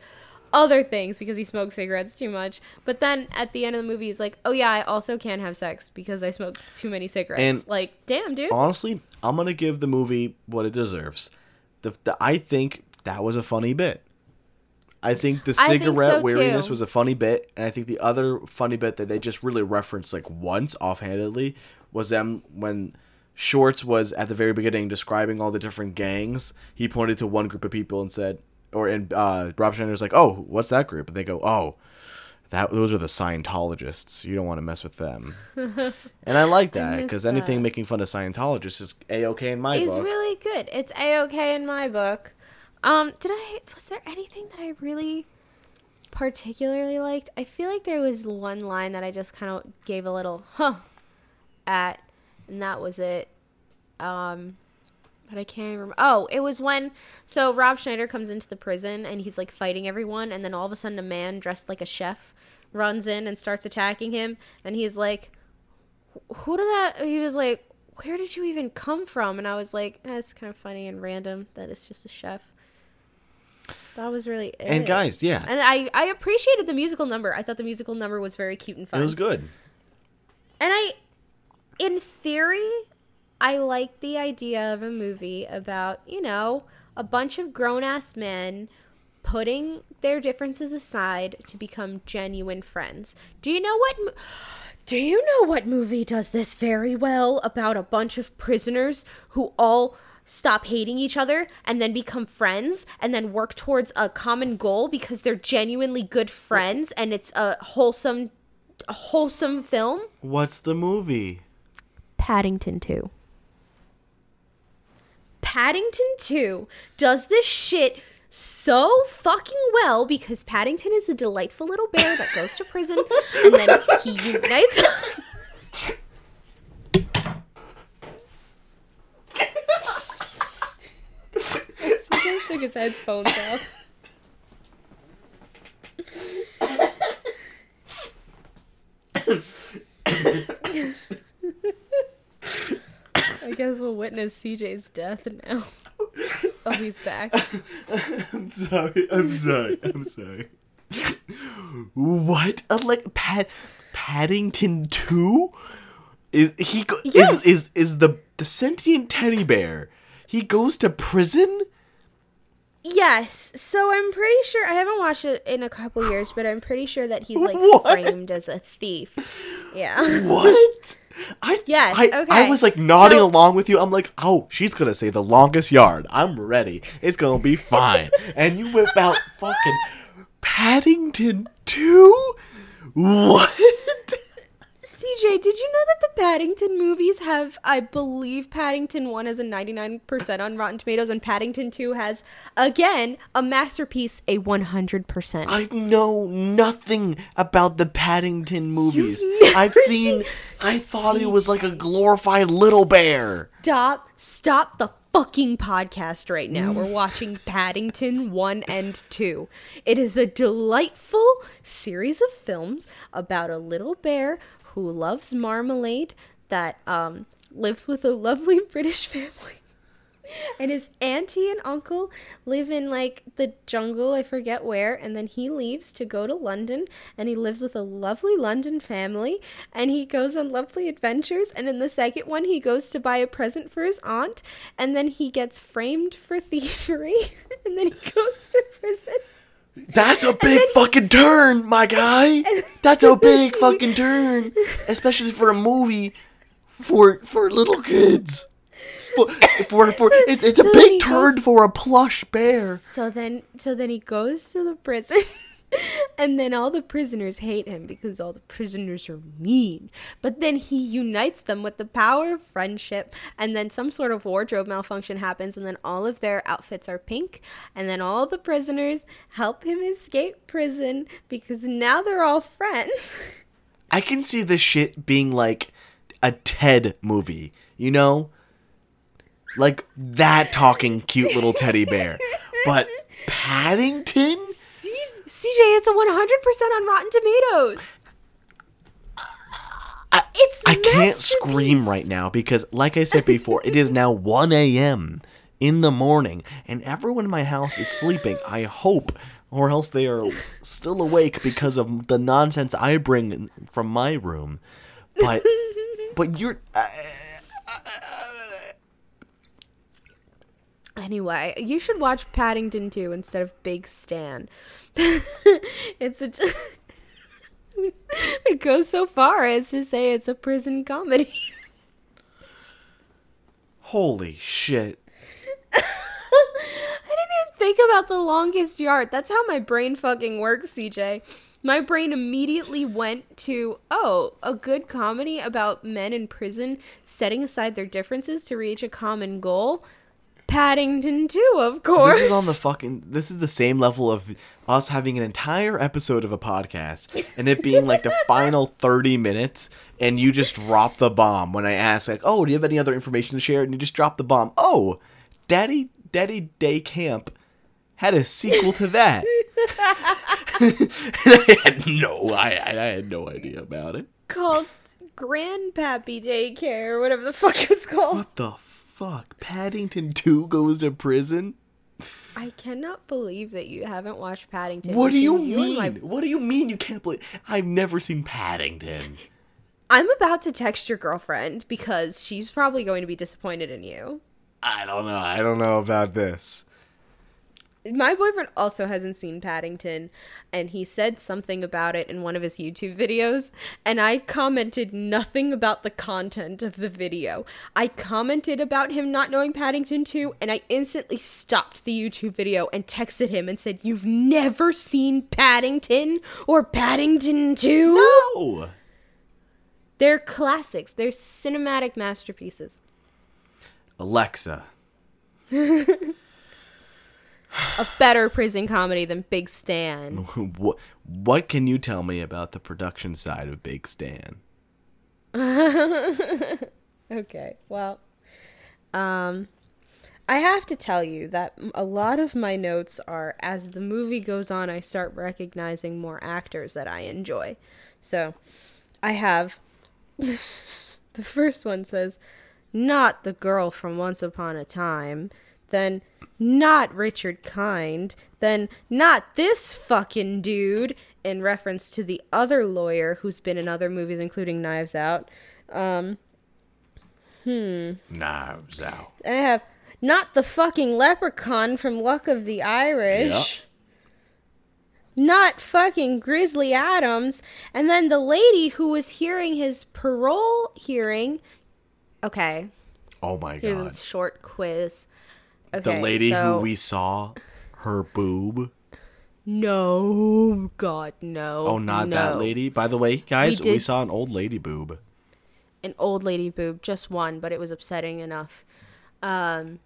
other things because he smoked cigarettes too much. But then at the end of the movie, he's like, oh yeah, I also can't have sex because I smoke too many cigarettes. And- like, damn, dude. honestly, I'm gonna give the movie what it deserves. The, the I think that was a funny bit. I think the I think cigarette so, weariness too. was a funny bit, and I think the other funny bit that they just really referenced like once offhandedly was them when Shorts was at the very beginning describing all the different gangs. He pointed to one group of people and said, or and uh, Rob Schneider's like, "Oh, what's that group?" And they go, "Oh." That those are the Scientologists. You don't want to mess with them, and I like that because anything making fun of Scientologists is a okay in my It's book. It's really good. It's a okay in my book. Um, did I was there anything that I really particularly liked? I feel like there was one line that I just kind of gave a little huh at, and that was it. Um, but I can't remember. Oh, it was when so Rob Schneider comes into the prison and he's like fighting everyone, and then all of a sudden a man dressed like a chef runs in and starts attacking him, and he's like, "Who did that?" He was like, "Where did you even come from?" And I was like, eh, "It's kind of funny and random that it's just a chef." That was really it. and guys, yeah, and I I appreciated the musical number. I thought the musical number was very cute and fun. it was good. And I, in theory, I like the idea of a movie about, you know, a bunch of grown ass men putting their differences aside to become genuine friends. Do you know what mo- Do you know what movie does this very well about a bunch of prisoners who all stop hating each other and then become friends and then work towards a common goal because they're genuinely good friends and it's a wholesome a wholesome film? What's the movie? Paddington 2. Paddington 2 does this shit so fucking well because Paddington is a delightful little bear that goes to prison and then he unites. Sometimes took his headphones off. I guess we'll witness CJ's death now. Oh, he's back. I'm sorry. I'm sorry. I'm sorry. what? A, like Pad Paddington Two? Is he go- Yes. is is is the the sentient teddy bear? He goes to prison. Yes, so I'm pretty sure I haven't watched it in a couple years, but I'm pretty sure that he's like What? framed as a thief. Yeah. What? I Yes, I, I was like nodding So- along with you. I'm like, oh, she's gonna say the longest yard. I'm ready. It's gonna be fine. and you whip out fucking Paddington Two. What? CJ, did you know that the Paddington movies have, I believe, Paddington 1 has a 99% on Rotten Tomatoes, and Paddington 2 has, again, a masterpiece, a 100%. I know nothing about the Paddington movies. I've seen. seen- I thought it was like a glorified little bear. Stop, stop the fucking podcast right now. We're watching Paddington 1 and 2. It is a delightful series of films about a little bear who loves marmalade that um, lives with a lovely British family. And his auntie and uncle live in like the jungle, I forget where, and then he leaves to go to London and he lives with a lovely London family and he goes on lovely adventures. And in the second one, he goes to buy a present for his aunt and then he gets framed for thievery and then he goes to prison. That's a big fucking turn, my guy. That's a big fucking turn, especially for a movie for for little kids. For, for, for it's, it's a big turn goes- for a plush bear. So then, so then he goes to the prison, and then all the prisoners hate him because all the prisoners are mean. But then he unites them with the power of friendship, and then some sort of wardrobe malfunction happens, and then all of their outfits are pink, and then all the prisoners help him escape prison because now they're all friends. I can see this shit being like a Ted movie, you know? Like that talking cute little teddy bear. But Paddington? CJ, it's a 100% on Rotten Tomatoes. I, It's I can't scream right now because, like I said before, it is now 1 a.m. in the morning and everyone in my house is sleeping. I hope, or else they are still awake because of the nonsense I bring in- from my room. But, but you're. Uh, Anyway, you should watch Paddington 2 instead of Big Stan. it's a. it goes so far as to say it's a prison comedy. holy shit. I didn't even think about the longest yard. That's how my brain fucking works, CJ. My brain immediately went to, oh, a good comedy about men in prison setting aside their differences to reach a common goal. Paddington 2, of course. This is on the fucking. This is the same level of us having an entire episode of a podcast and it being like the final 30 minutes and you just drop the bomb when I ask, like, oh, do you have any other information to share? And you just drop the bomb. Oh, Daddy, Daddy Day Camp had a sequel to that. and I had no, I, I had no idea about it. called Grandpappy Daycare, or whatever the fuck it was called. What the fuck? Paddington 2 goes to prison? I cannot believe that you haven't watched Paddington. What do you and mean? my- What do you mean you can't believe? I've never seen Paddington. I'm about to text your girlfriend because she's probably going to be disappointed in you. I don't know. I don't know about this. My boyfriend also hasn't seen Paddington, and he said something about it in one of his YouTube videos, and I commented nothing about the content of the video. I commented about him not knowing Paddington 2, and I instantly stopped the YouTube video and texted him and said, You've never seen Paddington or Paddington 2? No. They're classics, they're cinematic masterpieces. Alexa, A better prison comedy than Big Stan. what what can you tell me about the production side of Big Stan? Okay, well, um, I have to tell you that a lot of my notes are as the movie goes on, I start recognizing more actors that I enjoy. So, I have the first one says, not the girl from Once Upon a Time, then not Richard Kind, then not this fucking dude, in reference to the other lawyer who's been in other movies, including Knives Out. Um, hmm. Knives out. I have not the fucking leprechaun from Luck of the Irish. Not fucking Grizzly Adams. And then the lady who was hearing his parole hearing. Okay, Oh my here's god. a short quiz. The lady so- who we saw, her boob. No, God, no. Oh, not that lady. By the way, guys, we, did- saw an old lady boob. An old lady boob, just one, but it was upsetting enough. Um,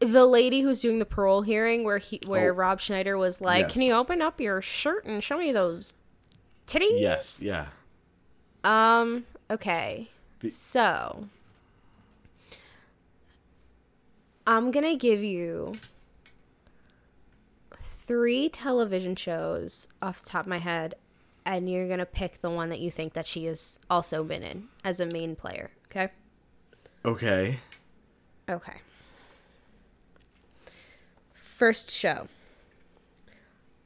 the lady who's doing the parole hearing, where he, where Oh. Rob Schneider was like, "Can you open up your shirt and show me those titties?" Yes, yeah. Um. Okay. The- So, I'm gonna give you three television shows off the top of my head, and you're gonna pick the one that you think that she has also been in as a main player. Okay. Okay. Okay. First show.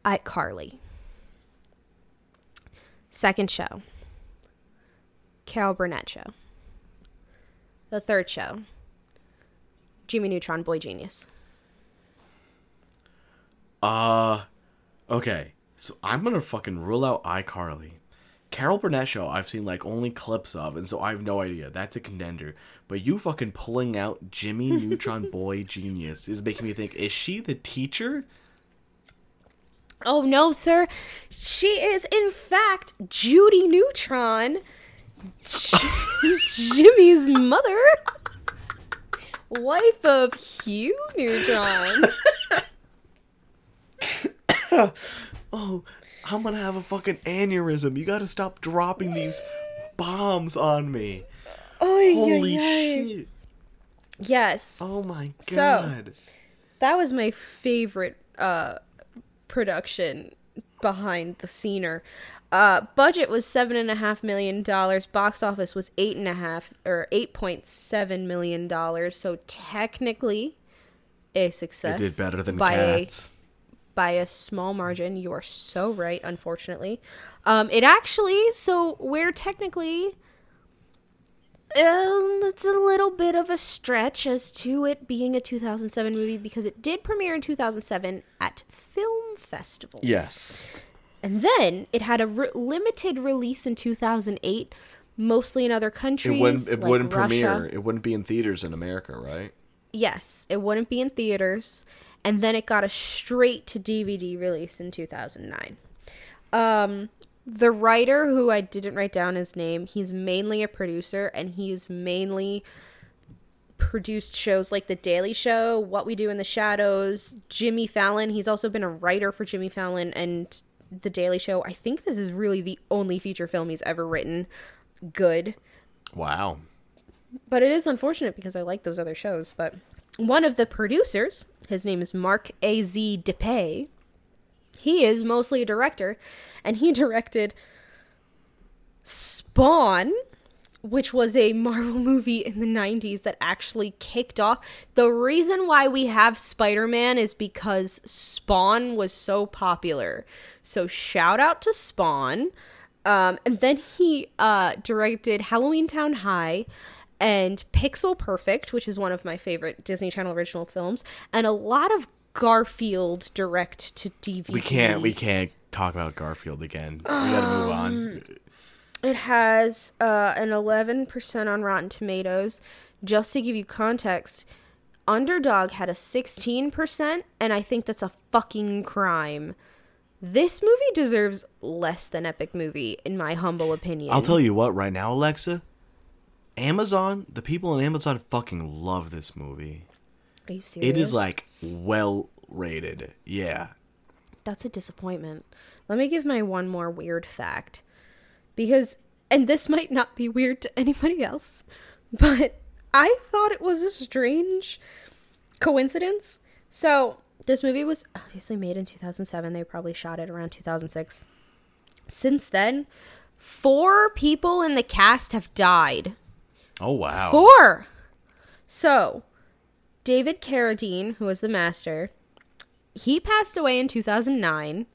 iCarly. Second show. Carol Burnett show. The third show. Jimmy Neutron Boy Genius. Uh, okay. So I'm gonna fucking rule out iCarly. Carol Burnett show I've seen like only clips of, and so I have no idea. That's a contender. But you fucking pulling out Jimmy Neutron Boy Genius is making me think: Is she the teacher? Oh no, sir. She is in fact Judy Neutron. Jimmy's mother. Wife of Hugh Neutron. Oh, I'm gonna have a fucking aneurysm. You gotta stop dropping these bombs on me. Holy shit! Yes. Oh my god. So-. That was my favorite uh production behind the scener. Uh budget was seven and a half million dollars. Box office was eight and a half or eight point seven million dollars. So technically a success. it did better than by a cats. by a small margin. You are so right, unfortunately. Um, it actually, so we're technically, um, it's a little bit of a stretch as to it being a 2007 movie because it did premiere in 2007 at film festivals. Yes. And then it had a re- limited release in 2008, mostly in other It countries. wouldn't. It like wouldn't Russia. premiere. It wouldn't be in theaters in America, right? Yes, it wouldn't be in theaters, and then it got a straight to DVD release in 2009. Um, the writer, who I didn't write down his name, he's mainly a producer, and he's mainly produced shows like The Daily Show, What We Do in the Shadows, Jimmy Fallon. He's also been a writer for Jimmy Fallon and The Daily Show. I think this is really the only feature film he's ever written. Good Wow. but it is unfortunate because I like those other shows. But one of the producers, his name is Mark A. Z. Dippé. He is mostly a director, and he directed Spawn, which was a Marvel movie in the 90s that actually kicked off. The reason why we have Spider Man is because Spawn was so popular. So, shout out to Spawn. Um, and then he uh, directed Halloween Town High and Pixel Perfect, which is one of my favorite Disney Channel original films, and a lot of Garfield direct to DVD. We can't. We can't talk about Garfield again. We gotta move Um, on. It has uh, an 11% on Rotten Tomatoes. Just to give you context, Underdog had a 16%, and I think that's a fucking crime. This movie deserves less than Epic Movie, in my humble opinion. I'll tell you what. Right now, Alexa, Amazon. The people on Amazon fucking love this movie. Are you serious? It is like well rated. Yeah. That's a disappointment. Let me give my one more weird fact. Because, and this might not be weird to anybody else, but I thought it was a strange coincidence. So, this movie was obviously made in 2007. They probably shot it around 2006. Since then, four people in the cast have died. Oh wow. Four. So, David Carradine, who was the master, he passed away in 2009.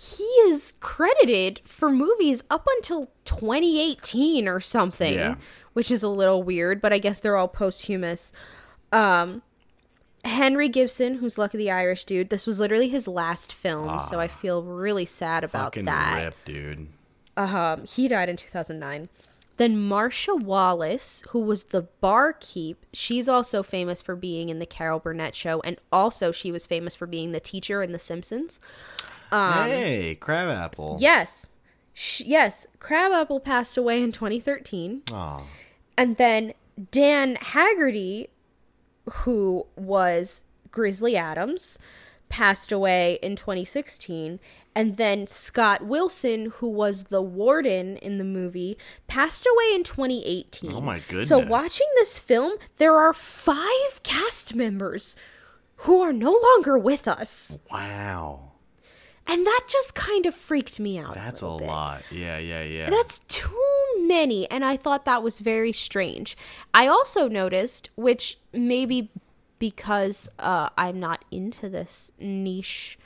He is credited for movies up until 2018 or something, Yeah. which is a little weird, but I guess they're all posthumous. Um, Henry Gibson, who's Lucky the Irish Dude, this was literally his last film, so I feel really sad about Fucking that. rip, dude. Um, he died in 2009. Then Marcia Wallace, who was the barkeep, she's also famous for being in the Carol Burnett show, and also she was famous for being the teacher in The Simpsons. Um, hey, Krabappel. Yes, Sh yes, Krabappel passed away in 2013, Aw. and then Dan Haggerty, who was Grizzly Adams, passed away in 2016. And then Scott Wilson, who was the warden in the movie, passed away in 2018. Oh my goodness. So watching this film, there are five cast members who are no longer with us. Wow. And that just kind of freaked me out. That's a bit. lot. Yeah, yeah, yeah. That's too many, and I thought that was very strange. I also noticed, which maybe because uh, I'm not into this niche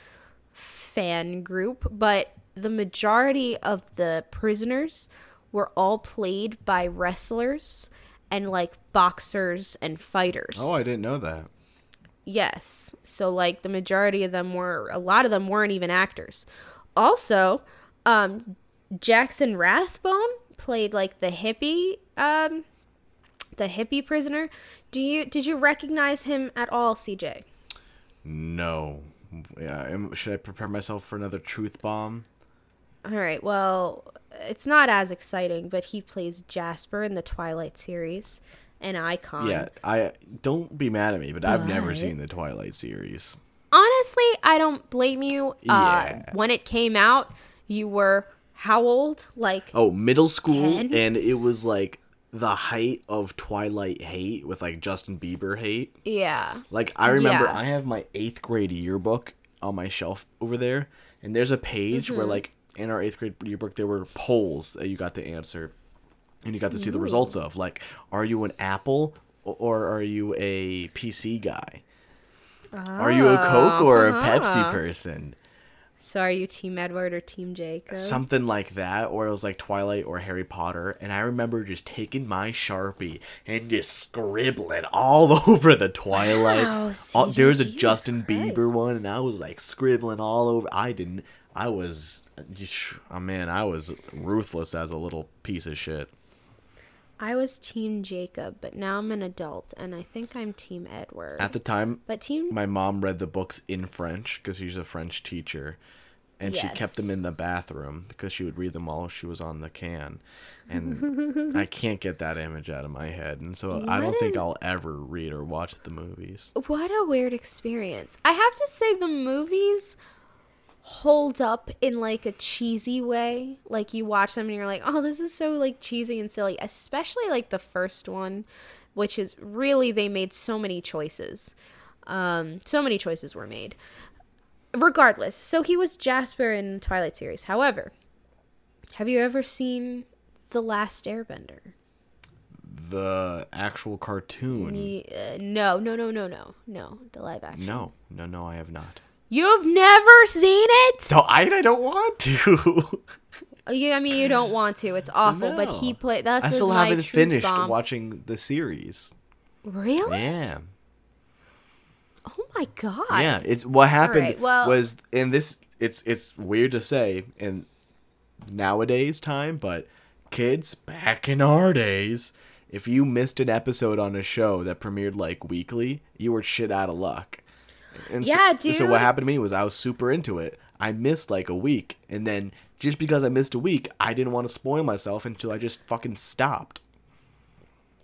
fan group, but the majority of the prisoners were all played by wrestlers and like boxers and fighters. oh, I didn't know that. Yes. So like the majority of them were a lot of them weren't even actors. Also, um Jackson Rathbone played like the hippie um the hippie prisoner. Do you did you recognize him at all, CJ? No. Yeah, should I prepare myself for another truth bomb? All right. Well, it's not as exciting, but he plays Jasper in the Twilight series, an icon. Yeah, I don't be mad at me, but I've never seen the Twilight series. Honestly, I don't blame you. Uh Yeah. when it came out, you were how old? Like Oh, middle school, 10? and it was like the height of Twilight hate with like Justin Bieber hate. yeah. Like I remember, Yeah. I have my eighth grade yearbook on my shelf over there, and there's a page Mm-hmm. where like in our eighth grade yearbook there were polls that you got to answer, and you got to see the results of like, are you an Apple or are you a PC guy? Are you a Coke or a Uh-huh. Pepsi person? So are you Team Edward or Team Jacob? something like that, or it was like Twilight or Harry Potter. And I remember just taking my sharpie and just scribbling all over the Twilight. Wow, All- there was a Jesus Justin Christ. Bieber one, and I was like scribbling all over. I didn't. I was, oh man, I was ruthless as a little piece of shit. I was Team Jacob, but now I'm an adult, and I think I'm Team Edward. At the time, but Team my mom read the books in French because she's a French teacher, and she kept them in the bathroom because she would read them while she was on the can, and I can't get that image out of my head, and so I don't What think I'll ever read or watch the movies. what a weird experience. I have to say the movies hold up in like a cheesy way. Like you watch them and you're like, "Oh, this is so like cheesy and silly." Especially like the first one, which is really they made so many choices. Um so many choices were made. Regardless, so he was Jasper in Twilight series. However, have you ever seen The Last Airbender? The actual cartoon. Uh, no, no, no, no, no, no. The live action. No, no, no, I have not. You've never seen it? No, I, I don't want to. Yeah, I mean, you don't want to. It's awful. But he played. That's I still haven't finished bomb. watching the series. Really? Yeah. Oh my god. Yeah, it's what happened right, well- was in this. It's it's weird to say in nowadays time, but kids back in our days, if you missed an episode on a show that premiered like weekly, you were shit out of luck. And Yeah, So dude. So what happened to me was I was super into it. I missed like a week, and then just because I missed a week, I didn't want to spoil myself until I just fucking stopped.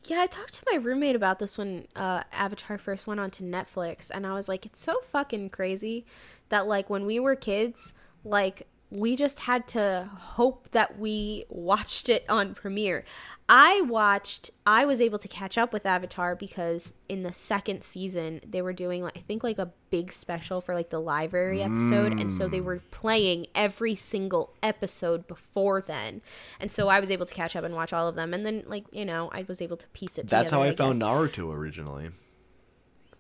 Yeah, I talked to my roommate about this when uh, Avatar first went onto Netflix, and I was like, it's so fucking crazy that like when we were kids, like we just had to hope that we watched it on premiere. I watched. I was able to catch up with Avatar because in the second season they were doing like I think like a big special for like the library episode, and so they mm. were playing every single episode before then, and so I was able to catch up and watch all of them, and then like you know I was able to piece it. Together. That's how together, I found. Naruto originally.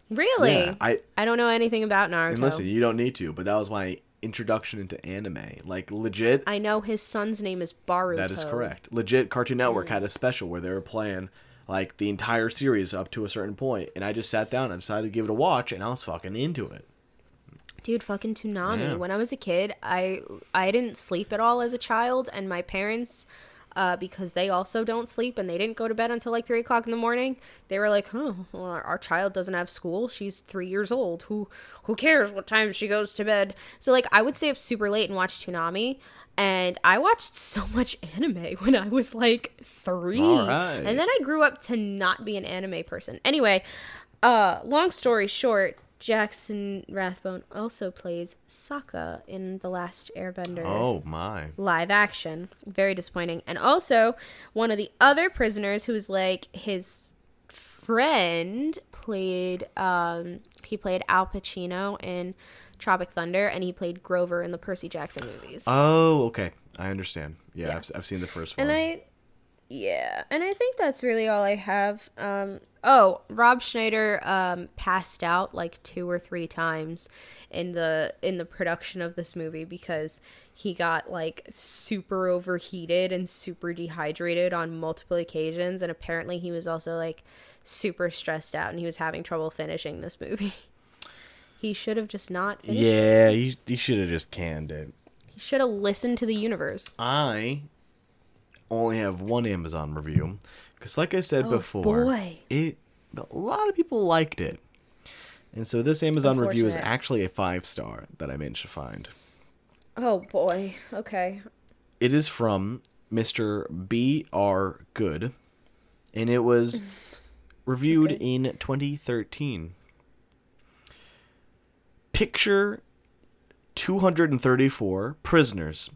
Really? Yeah, I I don't know anything about Naruto. and listen, you don't need to, but that was my introduction into anime. Like legit, I know his son's name is Boruto. that is correct. Legit, Cartoon Network had a mm. special where they were playing like the entire series up to a certain point, and I just sat down and decided to give it a watch, and I was fucking into it. Dude, fucking Toonami. Yeah. When I was a kid, I I didn't sleep at all as a child, and my parents, uh, because they also don't sleep and they didn't go to bed until like three o'clock in the morning, they were like, "Oh, well, our, our child doesn't have school. She's three years old. Who who cares what time she goes to bed?" So like, I would stay up super late and watch Toonami. And I watched so much anime when I was like three. Right. And then I grew up to not be an anime person. Anyway, uh, long story short, Jackson Rathbone also plays Sokka in The Last Airbender Oh my! live action. Very disappointing. And also, one of the other prisoners who was like his friend played um he played Alpa Chino in Tropic Thunder and he played Grover in the Percy Jackson movies. Oh, okay, I understand. Yeah, Yeah. I've, I've seen the first one. And I, yeah, and I think that's really all I have. Um, oh, Rob Schneider um, passed out like two or three times in the in the production of this movie because he got like super overheated and super dehydrated on multiple occasions, and apparently he was also like super stressed out and he was having trouble finishing this movie. he should have just not finished. it. yeah, you, you should have just canned it. He should have listened to the universe. I only have one Amazon review because, like I said Oh, before, boy. it a lot of people liked it, and so this Amazon review is actually a five star that I managed to find. Oh boy. Okay. It is from Mr. B. R. Good, and it was reviewed Okay. in 2013. Picture 234 prisoners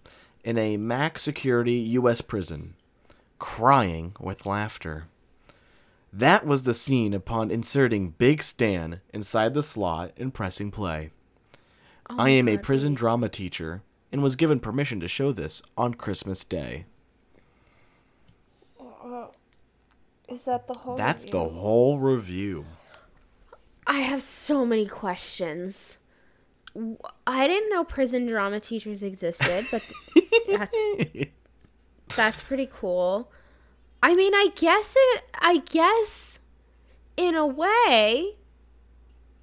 in a max security U.S. prison crying with laughter. That was the scene upon inserting Big Stan inside the slot and pressing play. Oh I am a prison drama teacher and was given permission to show this on Christmas Day. Uh, is that the whole? That's the whole review. I have so many questions. I didn't know prison drama teachers existed, but that's that's pretty cool. I mean, I guess it. I guess, in a way,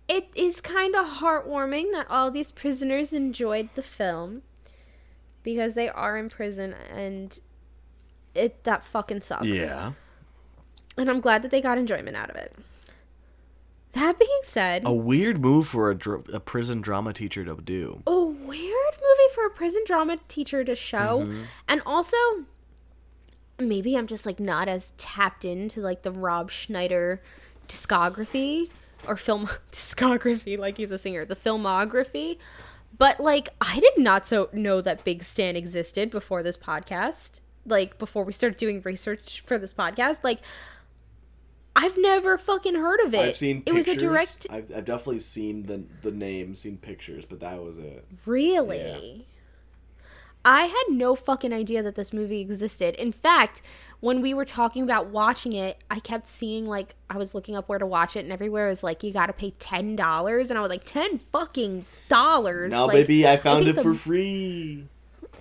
it is kind of heartwarming that all these prisoners enjoyed the film because they are in prison and it that fucking sucks. Yeah. and I'm glad that they got enjoyment out of it. That being said, A weird move for a, dr- a prison drama teacher to do. a weird movie for a prison drama teacher to show Mm-hmm. and also maybe i'm just like not as tapped into like the rob schneider discography or film discography like he's a singer the filmography but like i did not so know that big stan existed before this podcast like before we started doing research for this podcast like i've never fucking heard of it I've seen it was a direct I've, I've definitely seen the the name, seen pictures, but that was it. Really? I had no fucking idea that this movie existed. In fact, when we were talking about watching it, I kept seeing like I was looking up where to watch it, and everywhere was like you got to pay ten dollars, and I was like ten fucking dollars. Now, like, baby, I found think it the- for free.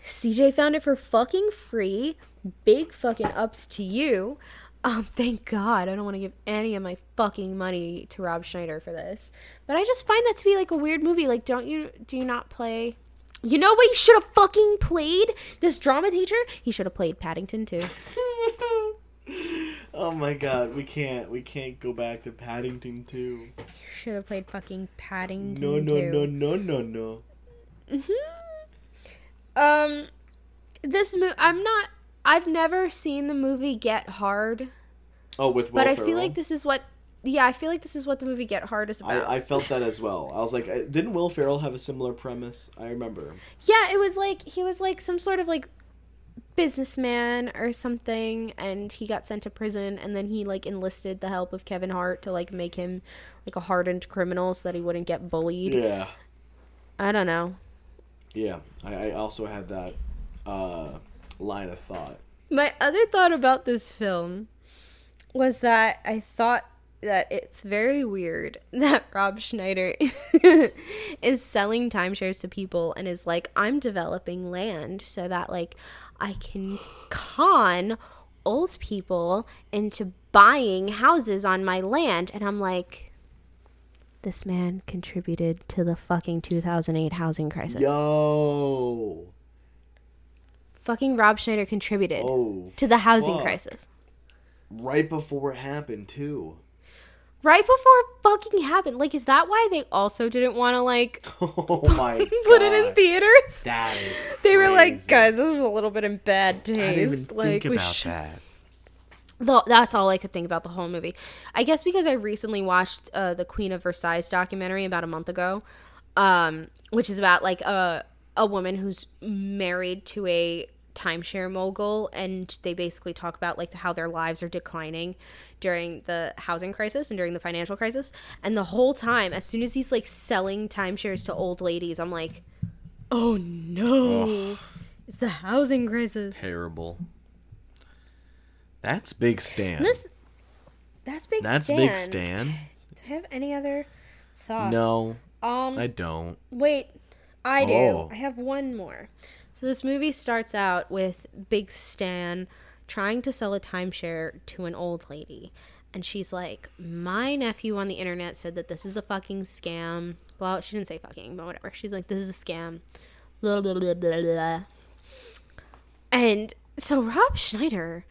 CJ found it for fucking free. Big fucking ups to you. Um, thank God. I don't want to give any of my fucking money to Rob Schneider for this. But I just find that to be like a weird movie. Like, don't you do you not play you know what he should have fucking played? This drama teacher? He should have played Paddington too. Oh my god, we can't we can't go back to Paddington 2. Should have played fucking Paddington No no 2. no no no no. Um, this movie, I'm not. I've never seen the movie Get Hard, Oh, with Will but I feel like this is what. Yeah, I feel like this is what the movie Get Hard is about. I, I felt that as well. I was like, I- didn't Will Ferrell have a similar premise? I remember. yeah, it was like he was like some sort of like businessman or something, and he got sent to prison, and then he like enlisted the help of Kevin Hart to like make him like a hardened criminal so that he wouldn't get bullied. Yeah, I don't know. yeah. I, I also had that uh, line of thought. My other thought about this film was that I thought that it's very weird that Rob Schneider is selling timeshares to people and is like, I'm developing land so that like I can con old people into buying houses on my land. And I'm like, this man contributed to the fucking 2008 housing crisis. Yo. Fucking Rob Schneider contributed Oh. to the housing fuck. crisis. Right before it happened too. right before it fucking happened. Like, is that why they also didn't want to like Oh my god. put it in theaters? That is. They were like, guys, this is a little bit in bad taste. I didn't even like, we about that. That's all I could think about the whole movie. I guess because I recently watched uh, the Queen of Versailles documentary about a month ago, um, which is about like a a woman who's married to a timeshare mogul, and they basically talk about like how their lives are declining during the housing crisis and during the financial crisis. And the whole time, as soon as he's like selling timeshares to old ladies, I'm like, oh no, it's the housing crisis. Terrible. That's Big Stan. This that's big. That's Stan. Big Stan. Do I have any other thoughts? No, Um. I don't. wait, I do. Oh. I have one more. So this movie starts out with Big Stan trying to sell a timeshare to an old lady. And she's like, My nephew on the internet said that this is a fucking scam. Well, she didn't say fucking, but whatever. She's like, This is a scam. Blah, blah, blah, blah, blah. And so Rob Schneider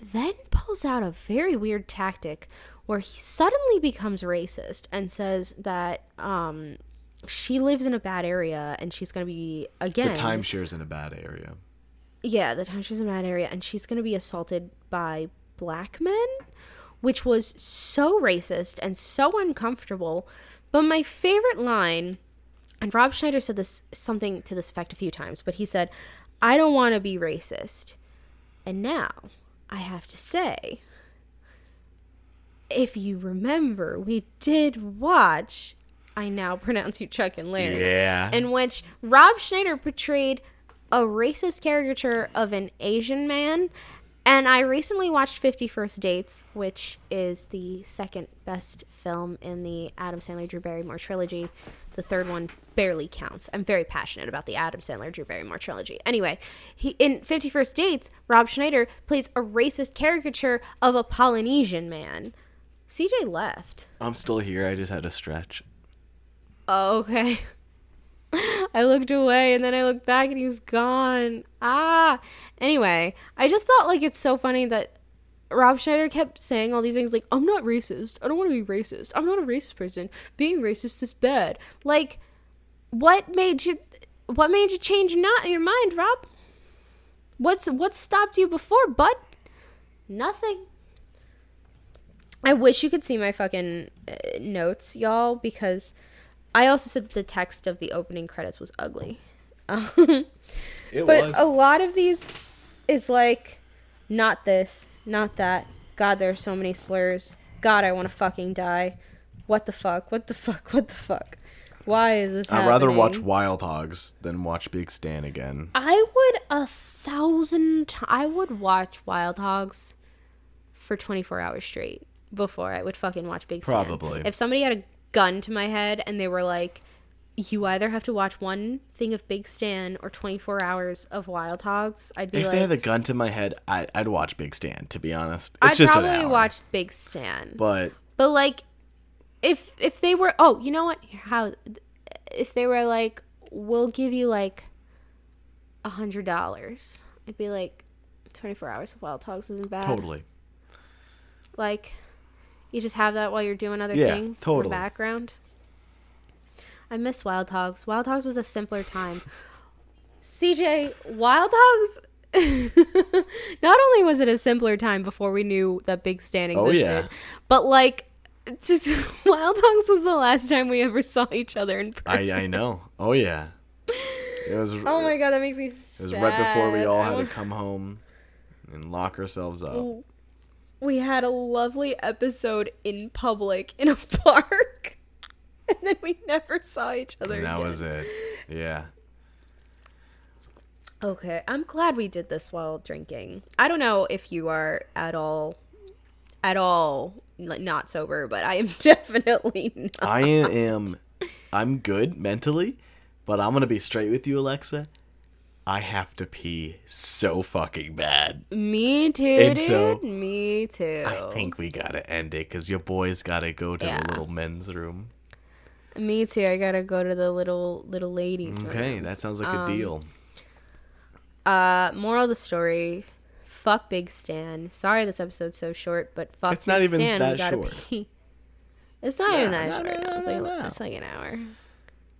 then pulls out a very weird tactic where he suddenly becomes racist and says that um, she lives in a bad area and she's going to be again The timeshare's in a bad area. yeah the timeshare's in a bad area and she's going to be assaulted by black men which was so racist and so uncomfortable but my favorite line and rob schneider said this something to this effect a few times but he said i don't want to be racist and now i have to say if you remember we did watch i now pronounce you chuck and larry Yeah. in which Rob Schneider portrayed a racist caricature of an Asian man. And I recently watched Fifty First Dates, which is the second best film in the Adam Sandler Drew Barrymore trilogy. The third one barely counts. I'm very passionate about the Adam Sandler Drew Barrymore trilogy. Anyway, he in Fifty First Dates, Rob Schneider plays a racist caricature of a Polynesian man. CJ left. I'm still here. I just had to stretch. Oh, okay. I looked away and then I looked back and he was gone. Ah. Anyway, I just thought like it's so funny that Rob Schneider kept saying all these things like, I'm not racist. I don't want to be racist. I'm not a racist person. Being racist is bad. Like, what made you what made you change not your mind, Rob? What's what stopped you before, bud? Nothing. I wish you could see my fucking uh, notes, y'all, because I also said that the text of the opening credits was ugly. Um, It but was. a lot of these is like, not this, not that. God, there are so many slurs. God, I want to fucking die. What the fuck? What the fuck? What the fuck? Why is this I'd rather watch? Wild Hogs than watch Big Stan again. I would a thousand. T- I would watch Wild Hogs for twenty four hours straight before I would fucking watch Big Stan. Probably. If somebody had a gun to my head and they were like, you either have to watch one thing of Big Stan or 24 hours of Wild Hogs, I'd be If like, they had a gun to my head, I, I'd watch Big Stan. To be honest, it's I'd probably watch Big Stan. But But like, if if they were, oh, you know what? How if they were like, we'll give you like a hundred dollars, I'd be like, 24 hours of Wild Hogs isn't bad. totally, Like, you just have that while you're doing other Yeah, things in the background. I miss Wild Hogs. Wild Hogs was a simpler time. CJ, Wild Hogs. Not only was it a simpler time before we knew that Big Stan Oh, existed, yeah. but like, just, Wild Hogs was the last time we ever saw each other in person. I I know. Oh yeah, it was. Oh my god, that makes me It sad. was right before we all had to come home and lock ourselves up. We had a lovely episode in public in a park. And then we never saw each other And that again. was it. Yeah. Okay, I'm glad we did this while drinking. I don't know if you are at all, at all like, not sober, but I am definitely not. I am. I'm good mentally, but I'm gonna be straight with you, Alexa. I have to pee so fucking bad. Me too, And dude. so, Me too. I think we gotta end it because your boys gotta go to Yeah. the little men's room. Me too. I gotta go to the little little ladies. Okay, room. that sounds like Um, a deal. Uh, moral of the story: Fuck Big Stan. Sorry, this episode's so short, but fuck. It's not Big even Stan. that we gotta short. Pee. It's not even that short. it's, like, it's like an hour.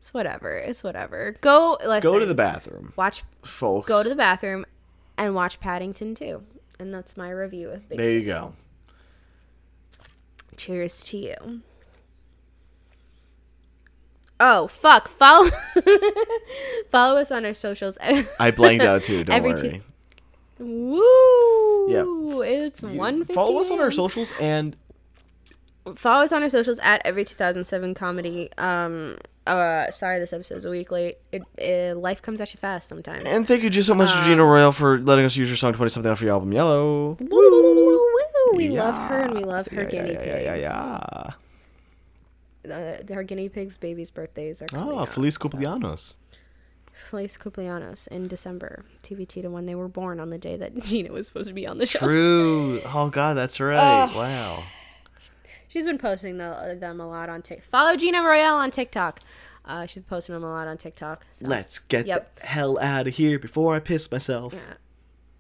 It's whatever. It's whatever. Go. Listen, Go to the bathroom, Watch. folks. Go to the bathroom, and watch Paddington too. And that's my review of Big There you go. Cheers to you. Oh fuck! Follow follow us on our socials. I blanked out too. Don't Every worry. two- Woo! It's one. Follow us on our socials and Follow us on our socials at every 2007 comedy. Um. Uh. Sorry, this episode's a week late. It, uh life comes at you fast sometimes. and thank you just so much, Uh, Regina Royale, for letting us use your song "20 Something" off your album Yellow. Woo, woo, woo. We love her and we love her Yeah, guinea yeah, pigs. yeah, yeah, yeah. Uh, her guinea pigs' babies' birthdays are coming. Up, Feliz so- cumpleaños. Feliz cumpleaños in December. TBT to when they were born on the day that Gina was supposed to be on the show. True. Oh God, that's right. wow. She's been posting the, them a lot on TikTok. Follow Gina Royale on TikTok. Uh, she's posting them a lot on TikTok. so- Let's get Yep. the hell out of here before I piss myself.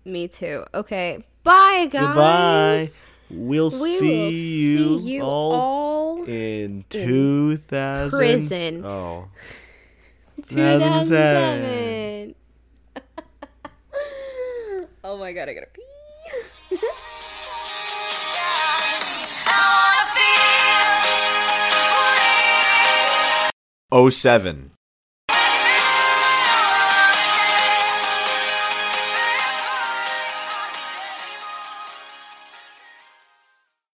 Me too. Okay. Bye, guys. Goodbye. We'll, We see, will you see you all, all in 2000 prison. Oh. 2007. oh my god, I gotta pee. 07.